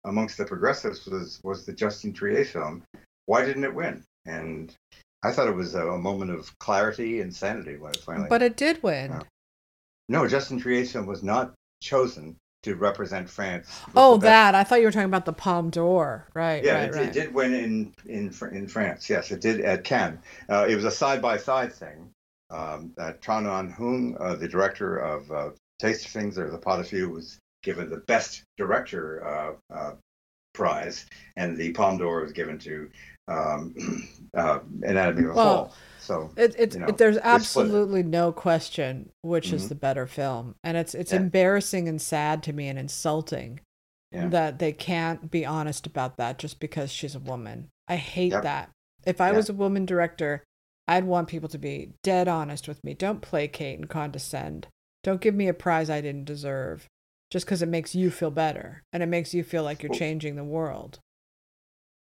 amongst the progressives was was the Justine Triet film. Why didn't it win? And I thought it was a, a moment of clarity and sanity when it finally. But it did win. Yeah. no, Justine Triet's film was not chosen to represent France. Oh, that I thought you were talking about the Palme d'Or, right? Yeah, right, it, right. it did win in in in France. Yes, it did at Cannes. Uh, it was a side by side thing. Um, uh, Tran Anh Hung, uh, the director of uh, Taste of Things or The Pot-au-Feu, was given the best director uh, uh, prize, and the Palme d'Or was given to um, uh, Anatomy of a Well, Fall. So It, it's you know, it, there's absolutely no question which is Mhm. the better film, and it's it's Yeah. embarrassing and sad to me and insulting Yeah. that they can't be honest about that just because she's a woman. I hate Yep. that. If I was a woman director, I'd want people to be dead honest with me. Don't placate and condescend. Don't give me a prize I didn't deserve just because it makes you feel better and it makes you feel like you're changing the world.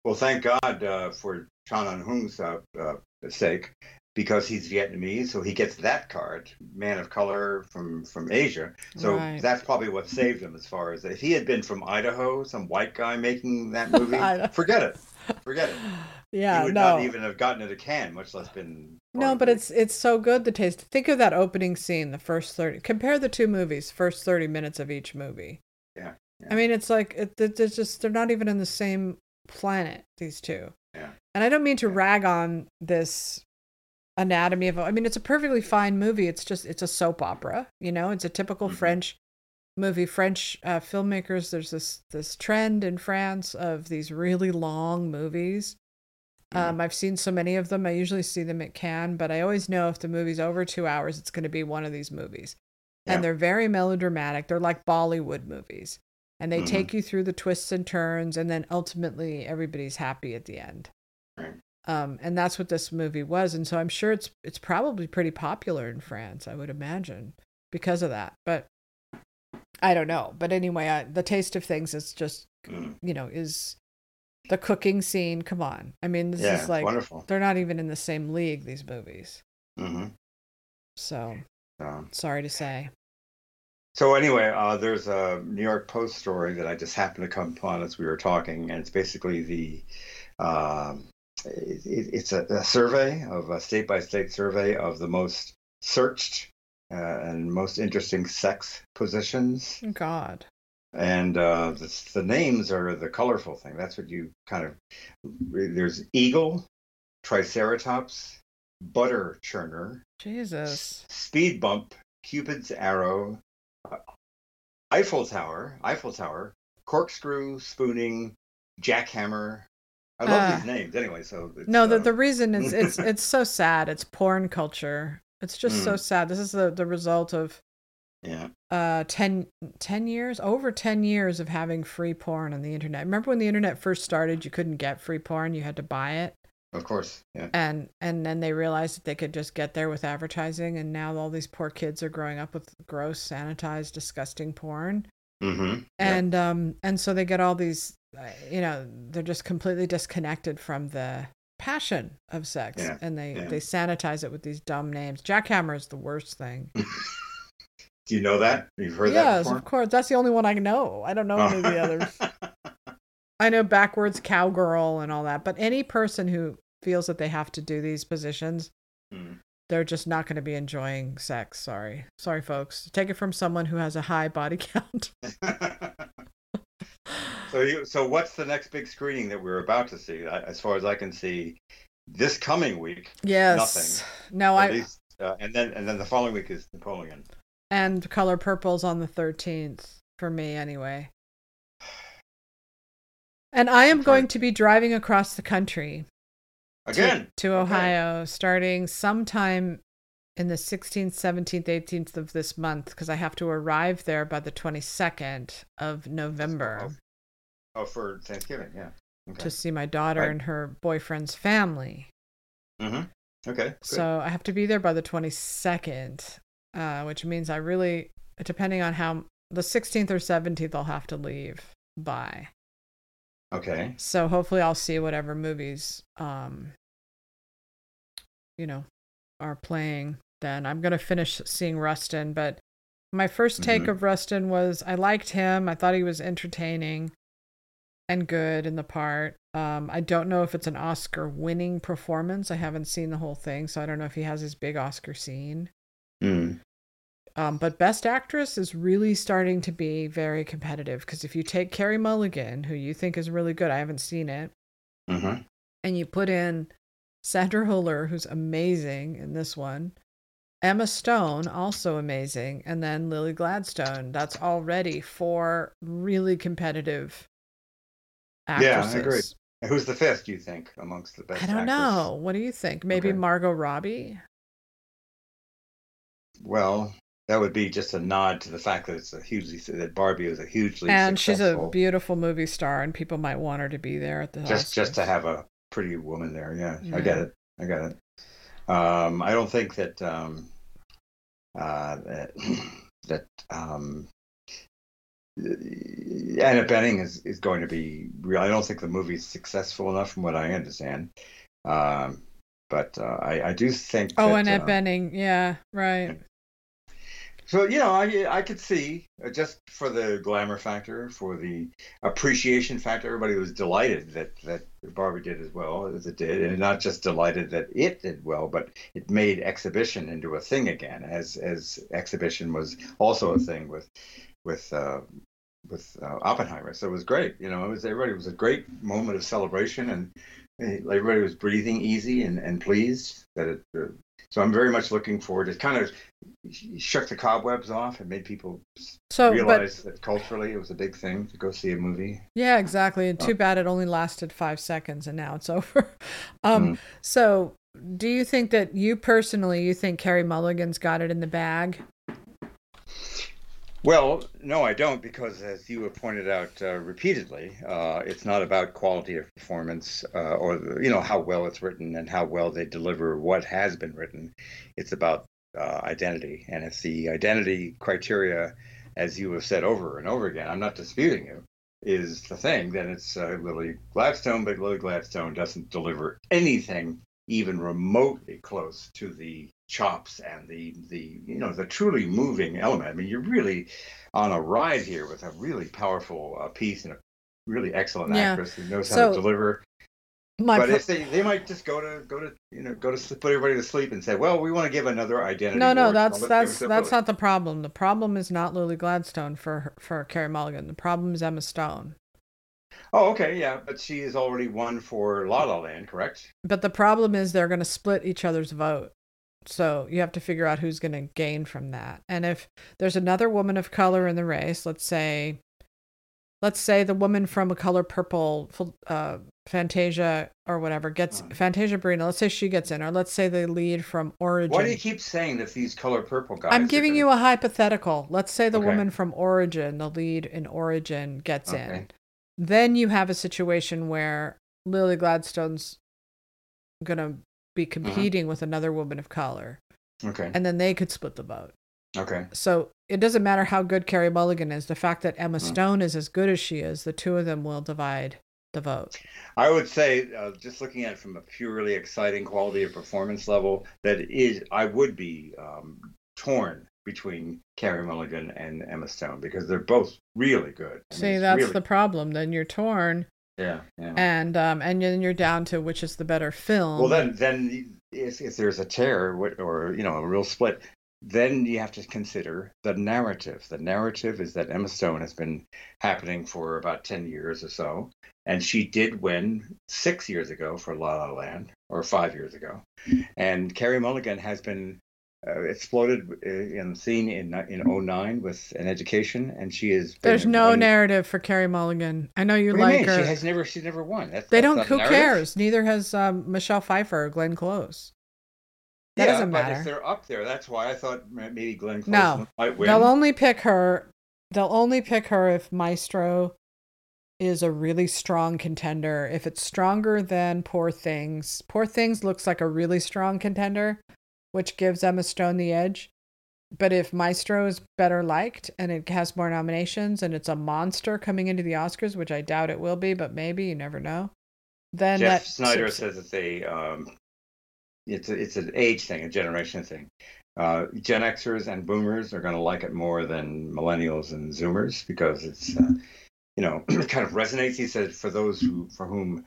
Well, thank God uh, for Tran Anh Hung's uh, uh, sake, because he's Vietnamese, so he gets that card, man of color from from Asia. So Right. that's probably what saved him. As far as if he had been from Idaho, some white guy making that movie, forget it, forget it. Yeah, he would no. not even have gotten it a can, much less been. No, but it's it's so good the taste. Think of that opening scene, the first 30. Compare the two movies, first 30 minutes of each movie. Yeah, yeah. I mean, it's like it, it- it's just they're not even in the same planet these two. Yeah. And I don't mean to rag on this anatomy of I mean, it's a perfectly fine movie. It's just it's a soap opera, you know? It's a typical Mhm. French movie. French uh, filmmakers there's this this trend in France of these really long movies Um, I've seen so many of them. I usually see them at Cannes, but I always know if the movie's over two hours, it's going to be one of these movies. Yeah. And they're very melodramatic. They're like Bollywood movies. And they Mhm. take you through the twists and turns, and then ultimately everybody's happy at the end. Right. Um, and that's what this movie was. And so I'm sure it's it's probably pretty popular in France, I would imagine, because of that. But I don't know. But anyway, I, the taste of things is just Mm. you know is the cooking scene. Come on, I mean this Yeah, is like wonderful. they're not even in the same league. These movies. hmm So So, sorry to say. So anyway, uh, there's a New York Post story that I just happened to come upon as we were talking, and it's basically the um, it, it- it's a, a survey of a state by state survey of the most searched uh, and most interesting sex positions. Oh, God. and uh, the, the names are the colorful thing. That's what you kind of. There's eagle, triceratops, butter churner, Jesus. speed bump, Cupid's arrow, uh, Eiffel Tower, Eiffel Tower, corkscrew, spooning, jackhammer. I love Ah. these names anyway. So it's, No, the uh, the reason is it's it's so sad. It's porn culture. It's just so Mm. sad. This is the the result of yeah, uh 10, 10 years over 10 years of having free porn on the internet remember when the internet first started you couldn't get free porn you had to buy it of course. Yeah, and and then they realized that they could just get there with advertising and now all these poor kids are growing up with gross sanitized disgusting porn mm-hmm. and um and so they get all these uh, you know they're just completely disconnected from the passion of sex Yeah, and they yeah. they sanitize it with these dumb names jackhammer is the worst thing Do you know that? You've heard that yes of course that's the only one i know i don't know any of the others I know backwards cowgirl and all that, but any person who feels that they have to do these positions, Mm. they're just not going to be enjoying sex. Sorry. Sorry, folks. Take it from someone who has a high body count. so you, so what's the next big screening that we're about to see? I- As far as I can see, this coming week, yes. Nothing. No, at I least, uh, and then and then the following week is Napoleon. and color purple's on the 13th for me anyway. And I am going to be driving across the country Again, to, okay. Ohio starting sometime in the 16th, 17th, 18th of this month because I have to arrive there by the 22nd of November Oh, for Thanksgiving, yeah. Okay. to see my daughter Right. and her boyfriend's family. hmm Okay. Good. So I have to be there by the 22nd, uh, which means I really, depending on how the 16th or 17th, I'll have to leave by. Okay. So hopefully I'll see whatever movies, um, you know, are playing then. I'm going to finish seeing Rustin, but my first take Mhm. of Rustin was I liked him. I thought he was entertaining and good in the part. Um, I don't know if it's an Oscar winning performance. I haven't seen the whole thing, so I don't know if he has his big Oscar scene. Mm. Um, but Best Actress is really starting to be very competitive because if you take Carey Mulligan, who you think is really good, I haven't seen it, hmm and you put in Sandra Huller, who's amazing in this one, Emma Stone, also amazing, and then Lily Gladstone. That's already four really competitive actresses. Yeah. I agree. Who's the fifth? Do you think amongst the best? I don't actors? know. What do you think? Maybe Okay. Margot Robbie? Well, that would be just a nod to the fact that it's a hugely that Barbie is a hugely And she's a beautiful movie star, and people might want her to be there at the just just to have a pretty woman there. Yeah, I get it. I get it. Um, I don't think that um, uh, that, that um, Anna Bening is, is going to be real. I don't think the movie's successful enough, from what I understand. Um, but uh, I, I do think. Oh, that, Annette uh, Bening. Yeah, right. So you know, I I could see uh, just for the glamour factor, for the appreciation factor. Everybody was delighted that that Barbie did as well as it did, and not just delighted that it did well, but it made exhibition into a thing again, as as exhibition was also a thing with with uh, with uh, Oppenheimer. So it was great. You know, it was everybody it was a great moment of celebration, and everybody was breathing easy and, and pleased that it. Uh, so I'm very much looking forward. It kind of shook the cobwebs off and made people So, realize but that culturally it was a big thing to go see a movie. yeah, exactly. And Oh. too bad it only lasted five seconds, and now it's over. um, Mm. so do you think that you personally, you think Carey Mulligan's got it in the bag? Well, no, I don't, because as you have pointed out uh, repeatedly, uh, it's not about quality of performance uh, or you know how well it's written and how well they deliver what has been written. It's about uh, identity, and if the identity criteria, as you have said over and over again, I'm not disputing you, is the thing, then it's uh, Lily Gladstone, but Lily Gladstone doesn't deliver anything even remotely close to the chops and the the you know the truly moving element. I mean, you're really on a ride here with a really powerful uh, piece and a really excellent Yeah. actress who knows how So, to deliver. My but pro- if they they might just go to go to you know go to sleep, put everybody to sleep and say, well, we want to give another identity. no, no, that's that's give it to that's not the problem. The problem is not Lily Gladstone for for Carey Mulligan. The problem is Emma Stone. Oh, okay, yeah, but she is already won for La La Land, correct? But the problem is they're going to split each other's vote. So you have to figure out who's going to gain from that. And if there's another woman of color in the race, let's say, let's say the woman from a color purple, uh, Fantasia or whatever gets Uh. Fantasia Barrino. Let's say she gets in, or let's say the lead from Origin. Why do you keep saying that these color purple guys? I'm giving gonna- you a hypothetical. Let's say the Okay. woman from Origin, the lead in Origin, gets Okay. in. Then you have a situation where Lily Gladstone's going to be Mm-hmm. competing with another woman of color, Okay, and then they could split the vote. okay, So it doesn't matter how good Carey Mulligan is. The fact that Emma Mm. Stone is as good as she is, the two of them will divide the vote. I would say, uh, just looking at it from a purely exciting quality of performance level, that is, I would be um, torn between Carey Mulligan and Emma Stone because they're both really good. I See, it's that's really- the problem. Then you're torn, yeah, yeah. and um, and then you're down to which is the better film. Well, then, then if, if there's a tear or you know a real split, then you have to consider the narrative. The narrative is that Emma Stone has been happening for about ten years or so, and she did win six years ago for La La Land, or five years ago, and Carey Mulligan has been. Uh, exploded uh, in scene in in 09 with an education, and she is. There's no narrative for Carey Mulligan. I know you like her. She has never. She's never won. That's, They that's don't. Who narrative. cares? Neither has um, Michelle Pfeiffer or Glenn Close. That yeah, doesn't but matter. if they're up there, that's why I thought maybe Glenn Close No. might win. They'll only pick her. They'll only pick her if Maestro is a really strong contender. If it's stronger than Poor Things, Poor Things looks like a really strong contender, which gives Emma Stone the edge. But if Maestro is better liked and it has more nominations and it's a monster coming into the Oscars, which I doubt it will be, but maybe you never know. Then Jeff that Sneider says it's a um, it's a, it's an age thing, a generation thing. Uh, Gen Xers and Boomers are going to like it more than Millennials and Zoomers because it's uh, you know it kind of resonates. He said for those who for whom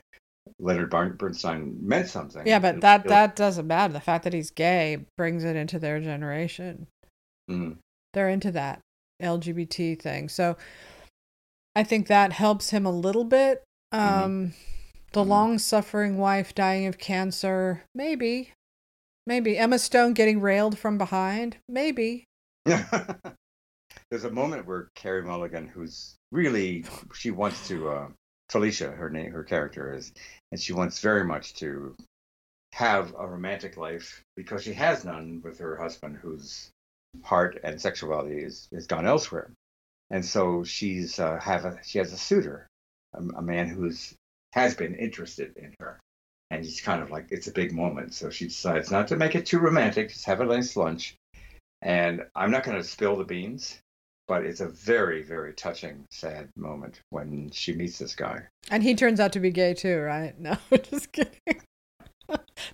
Leonard Bernstein meant something. Yeah, but that that doesn't matter. The fact that he's gay brings it into their generation. Mm. They're into that LGBT thing. So I think that helps him a little bit. Mhm. Um the Mhm. long-suffering wife dying of cancer, maybe. Maybe Emma Stone getting railed from behind, maybe. There's a moment where Carey Mulligan, who's really she wants to uh, Felicia, her name, her character is, and she wants very much to have a romantic life because she has none with her husband, whose heart and sexuality is is gone elsewhere, and so she's uh, have a she has a suitor, a, a man who's has been interested in her. And he's kind of like, it's a big moment. So she decides not to make it too romantic, just have a nice lunch. And I'm not going to spill the beans, but it's a very, very touching, sad moment when she meets this guy. And he turns out to be gay too, right? No, just kidding.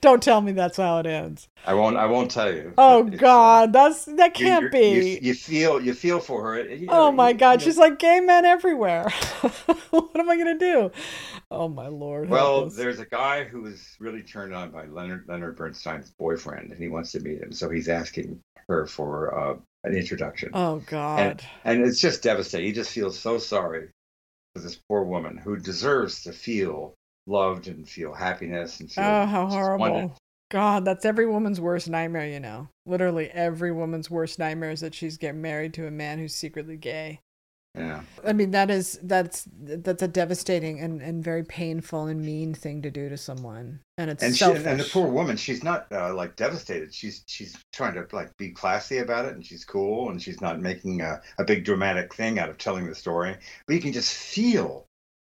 Don't tell me that's how it ends. I won't. I won't tell you. Oh uh, God, that's that can't you're- be. You, you feel. You feel for her. You know, oh my you- God, you know, she's like gay men everywhere. what am I gonna do? Oh my Lord. Well, there's a guy who is really turned on by Leonard Leonard Bernstein's boyfriend, and he wants to meet him. So he's asking her for uh, an introduction. Oh God. And it's just devastating. He just feels so sorry for this poor woman who deserves to feel loved and feel happiness and feel Oh, how horrible. wanted- God, that's every woman's worst nightmare, you know. Literally every woman's worst nightmare is that she's getting married to a man who's secretly gay. Yeah. I mean, that is that's that's a devastating and, and very painful and mean thing to do to someone. And it's And she, and the poor woman, she's not uh, like devastated. She's she's trying to like be classy about it, and she's cool, and she's not making a, a big dramatic thing out of telling the story. But you can just feel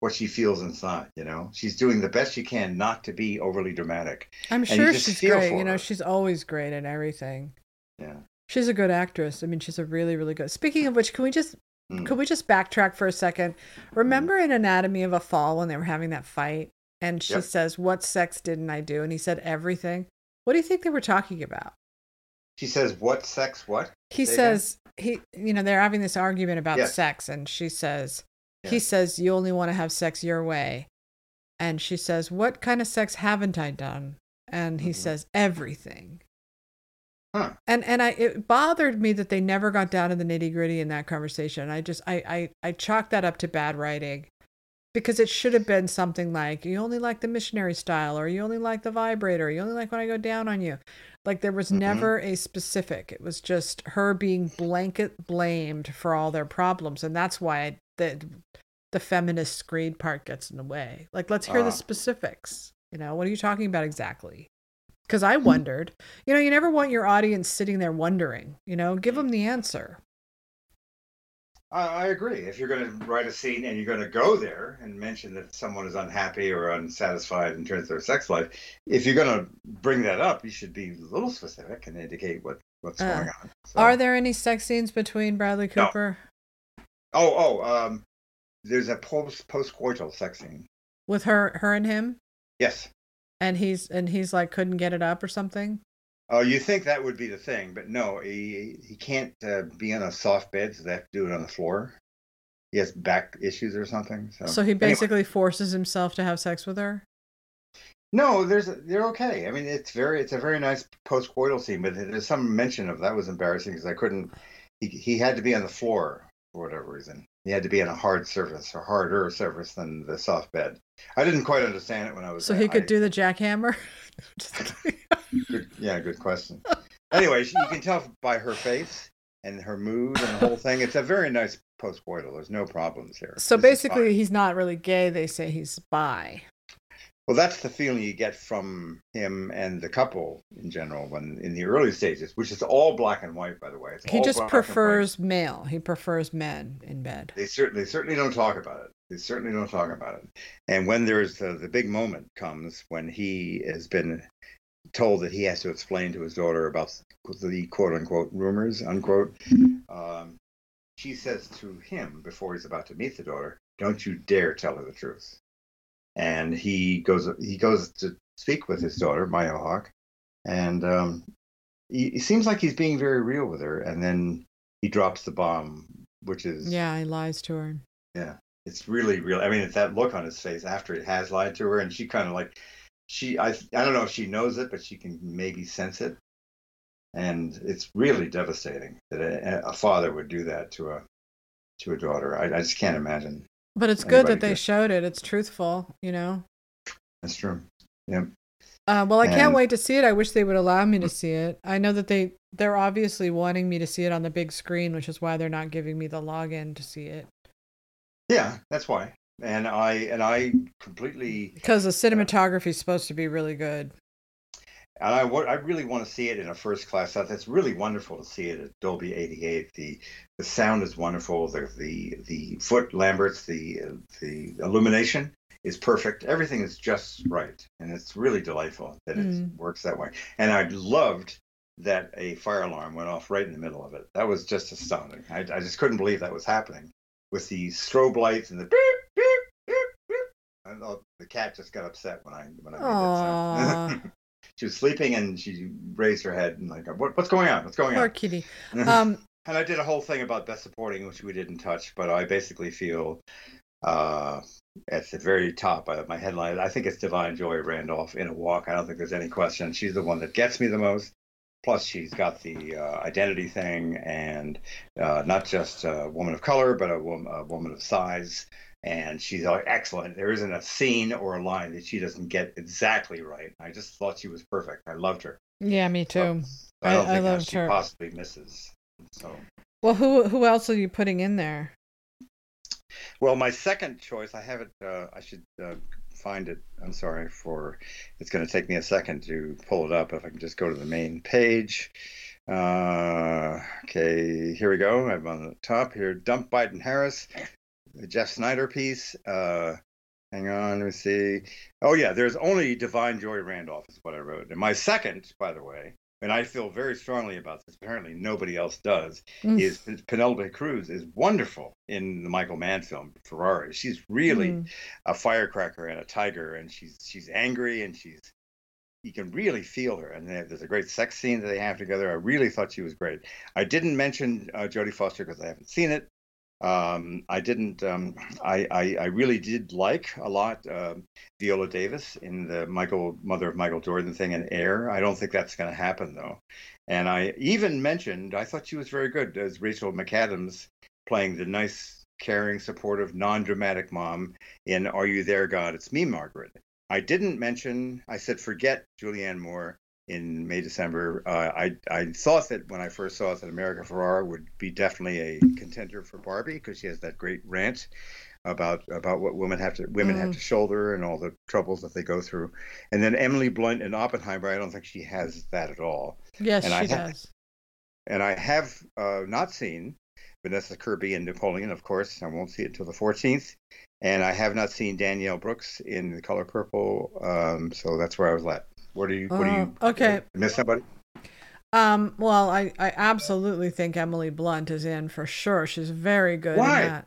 what she feels inside. You know, she's doing the best she can not to be overly dramatic. I'm you sure she's great. You know, her. she's always great at everything. Yeah. She's a good actress. I mean, she's a really, really good. Speaking of which, can we just Mm. could we just backtrack for a second? Remember in Anatomy of a Fall when they were having that fight, and she Yep. says, "What sex didn't I do?" And he said, "Everything." What do you think they were talking about? She says, "What sex? What?" He again? says he, you know, they're having this argument about Yes. sex, and she says, Yeah. he says, "You only want to have sex your way," and she says, "What kind of sex haven't I done?" And he Mhm. says, "Everything." Huh. and and I it bothered me that they never got down to the nitty gritty in that conversation. I just I I I chalked that up to bad writing because it should have been something like you only like the missionary style or you only like the vibrator, you only like when I go down on you. Like there was Mhm. never a specific. It was just her being blanket blamed for all their problems, and that's why the the feminist screed part gets in the way. Like let's hear Ah. the specifics. You know, what are you talking about exactly? Because I wondered. You know, you never want your audience sitting there wondering. You know, give them the answer. I, I agree. If you're going to write a scene and you're going to go there and mention that someone is unhappy or unsatisfied in terms of their sex life, if you're going to bring that up, you should be a little specific and indicate what what's Uh, going on. So- Are there any sex scenes between Bradley Cooper Oh, oh, um, there's a post postcoital sex scene. with her, her and him, Yes. and he's and he's like couldn't get it up or something? Oh, you think that would be the thing, but no, he he can't uh, be on a soft bed, so they have to do it on the floor. He has back issues or something. So, So he Anyway. basically forces himself to have sex with her. No, there's they're okay. I mean, it's very it's a very nice postcoital scene, but there's some mention of that was embarrassing because I couldn't. He he had to be on the floor for whatever reason. He had to be on a hard surface, a harder surface than the soft bed. I didn't quite understand it when I was. So he could I- do the jackhammer. Good, yeah, good question. anyway, she, you can tell by her face and her mood and the whole thing. It's a very nice postcoital. There's no problems here. so This basically, he's not really gay. They say he's bi. Well, that's the feeling you get from him and the couple in general when in the early stages, which is all black and white, by the way. It's He all just black and white. prefers male. He prefers men in bed. They certainly certainly don't talk about it. They certainly don't talk about it. And when there's the, the big moment comes when he has been told that he has to explain to his daughter about the quote unquote rumors unquote, um, she says to him before he's about to meet the daughter, "Don't you dare tell her the truth." And he goes he goes to speak with his daughter Maya Hawke, and um, he, it seems like he's being very real with her. And then he drops the bomb, which is Yeah, he lies to her. yeah, it's really real. I mean, it's that look on his face after it has lied to her, and she kind of like she I I don't know if she knows it, but she can maybe sense it, and it's really devastating that a, a father would do that to a to a daughter. I, I just can't imagine. But it's good that they could. showed it. It's truthful, you know. That's true. Yeah. Uh, well, I can't And- wait to see it. I wish they would allow me to see it. I know that they they're obviously wanting me to see it on the big screen, which is why they're not giving me the login to see it Yeah, that's why. And I and I completely because the cinematography is supposed to be really good. And I, I really want to see it in a first class set. That's really wonderful to see it at Dolby 88. The the sound is wonderful. The the the foot Lamberts, the the illumination is perfect. Everything is just right, and it's really delightful that it Mm. works that way. And I loved that a fire alarm went off right in the middle of it. That was just astounding. I, I just couldn't believe that was happening with the strobe lights and the beep beep beep beep. And the, the cat just got upset when I when I made that sound. she was sleeping and she raised her head and like, what, what's going on? What's going Poor on? Poor kitty. Um, and I did a whole thing about best supporting, which we didn't touch, but I basically feel uh, at the very top of my headline, I think it's Da'Vine Joy Randolph in a walk. I don't think there's any question. She's the one that gets me the most. Plus, she's got the uh, identity thing, and uh, not just a woman of color, but a, wom- a woman of size, and she's like excellent. There isn't a scene or a line that she doesn't get exactly right. I just thought she was perfect. I loved her. Yeah, me too. I don't I- think loved she her. possibly misses. So, Well, who who else are you putting in there? well, my second choice, I have it. Uh, I should uh, find it. I'm sorry for. It's going to take me a second to pull it up. If I can just go to the main page. Uh, okay, here we go. I'm on the top here. Dump Biden Harris, the Jeff Sneider piece. Uh, hang on, let me see. Oh yeah, there's only Da'Vine Joy Randolph is what I wrote. And my second, by the way, and I feel very strongly about this. Apparently, nobody else does. Mm. Is Penelope Cruz is wonderful in the Michael Mann film Ferrari. She's really Mm. a firecracker and a tiger, and she's she's angry and she's you can really feel her. And there- there's a great sex scene that they have together. I really thought she was great. I didn't mention uh, Jodie Foster because I haven't seen it. Um, I didn't. Um, I, I I really did like a lot um Viola Davis in the Michael Mother of Michael Jordan thing in Air. I don't think that's going to happen though. And I even mentioned I thought she was very good as Rachel McAdams playing the nice, caring, supportive, non-dramatic mom in Are You There, God? It's Me, Margaret. I didn't mention. I said forget Julianne Moore in May December. Uh, I I thought that when I first saw it that America Ferrera would be definitely a contender for Barbie because she has that great rant about about what women have to women have Mm. to shoulder and all the troubles that they go through. And then Emily Blunt in Oppenheimer, I don't think she has that at all. Yes, And she I have- does. And I have uh, not seen Vanessa Kirby and Napoleon, of course. I won't see it until the 14th. And I have not seen Danielle Brooks in The Color Purple. Um, so that's where I was at. What do you? What do you? Oh, okay. Miss somebody? Um, well, I, I absolutely think Emily Blunt is in for sure. She's very good Why?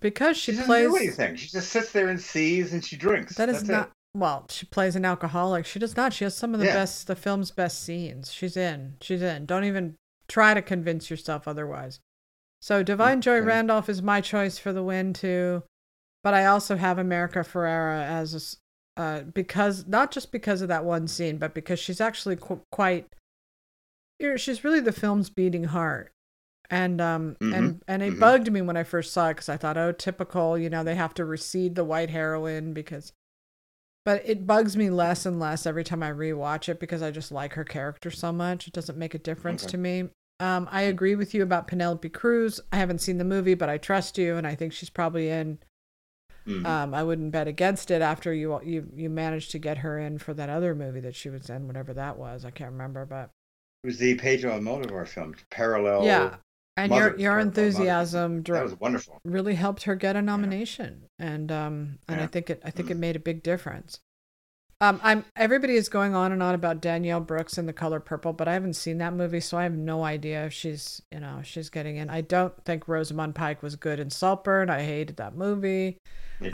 Because she, She doesn't plays do anything. She just sits there and sees and she drinks. that is That's not It. well, she plays an alcoholic. She does not. She has some of the Yeah. best the film's best scenes. She's in. She's in. Don't even try to convince yourself otherwise. So Da'Vine Joy Randolph is my choice for the win too. But I also have America Ferrera as uh, because not just because of that one scene, but because she's actually qu- quite. You know, she's really the film's beating heart, and um Mhm, and and it mhm. bugged me when I first saw it because I thought, oh, typical. You know, they have to recede the white heroine because. But it bugs me less and less every time I rewatch it because I just like her character so much. It doesn't make a difference Okay. to me. Um, I agree with you about Penelope Cruz. I haven't seen the movie, but I trust you, and I think she's probably in. Mhm. Um, I wouldn't bet against it after you you you managed to get her in for that other movie that she was in, whatever that was. I can't remember, but it was the Pedro Almodovar film, Parallel. yeah. And Mother- your your enthusiasm That was wonderful. really helped her get a nomination, and um and I think it I think it Mhm. made a big difference. Um, I'm everybody is going on and on about Danielle Brooks in The Color Purple, but I haven't seen that movie, so I have no idea if she's you know she's getting in. I don't think Rosamund Pike was good in Saltburn. I hated that movie.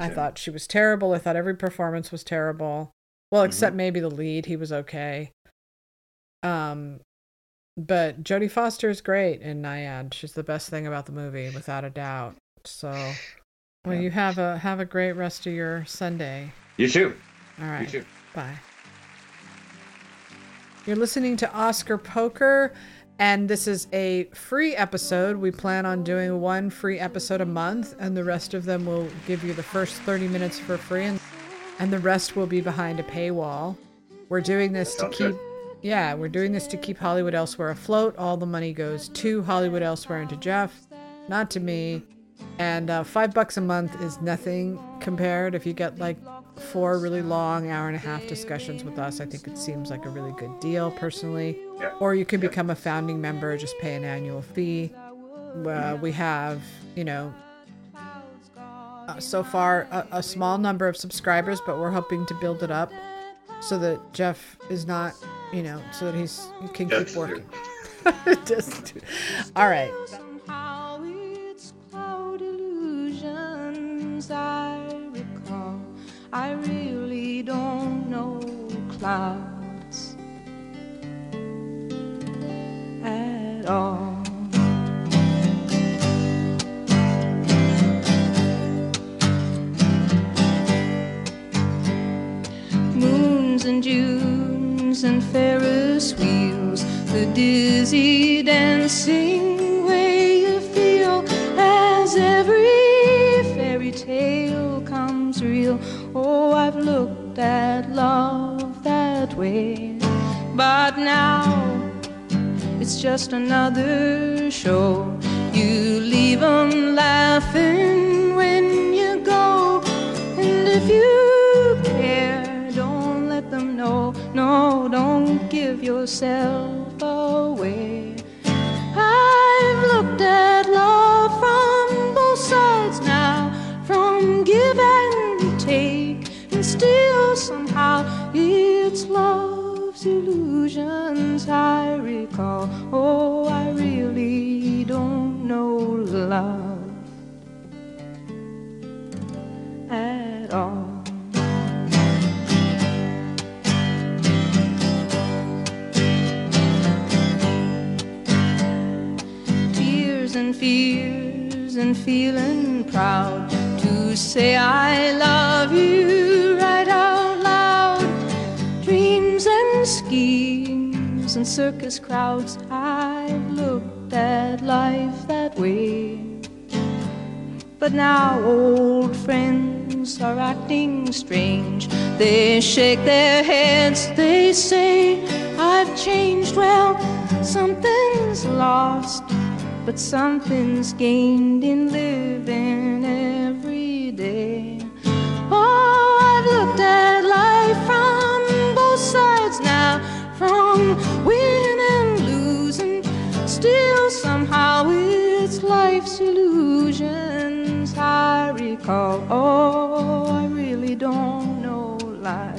I thought she was terrible. I thought every performance was terrible. Well, Mm-hmm. except maybe the lead, he was okay. Um, but Jodie Foster is great in Nyad. She's the best thing about the movie, without a doubt. So, well, Yeah. you have a have a great rest of your Sunday. You too. All right, You too. Bye. You're listening to Oscar Poker, and this is a free episode. We plan on doing one free episode a month, and the rest of them will give you the first 30 minutes for free, and, and the rest will be behind a paywall. We're doing this to keep. Yeah, we're doing this to keep Hollywood Elsewhere afloat. All the money goes to Hollywood Elsewhere and to Jeff, not to me. And uh, five bucks a month is nothing compared. If you get like four really long hour and a half discussions with us, I think it seems like a really good deal personally. Yeah. Or you can become a founding member, just pay an annual fee. Uh, we have, you know, uh, so far a, a small number of subscribers, but we're hoping to build it up so that Jeff is not, you know, so that he's he can Yes, keep working. Just, all right. I really don't know clouds at all. Moons and Junes and Ferris wheels, the dizzy dancing I've looked at love that way. But now it's just another show. You leave leave 'em laughing when you go. And if you care, don't let them know. No, don't give yourself away. I've looked at love from both sides now, from give and take, somehow it's love's illusions I recall. Oh, I really don't know love at all. tears and fears and feeling proud to say I love you and circus crowds, I've looked at life that way. But now old friends are acting strange. They shake their heads, they say, I've changed. Well, something's lost, but something's gained in living every day. Oh, I've looked at life from still somehow it's life's illusions I recall. Oh, I really don't know life.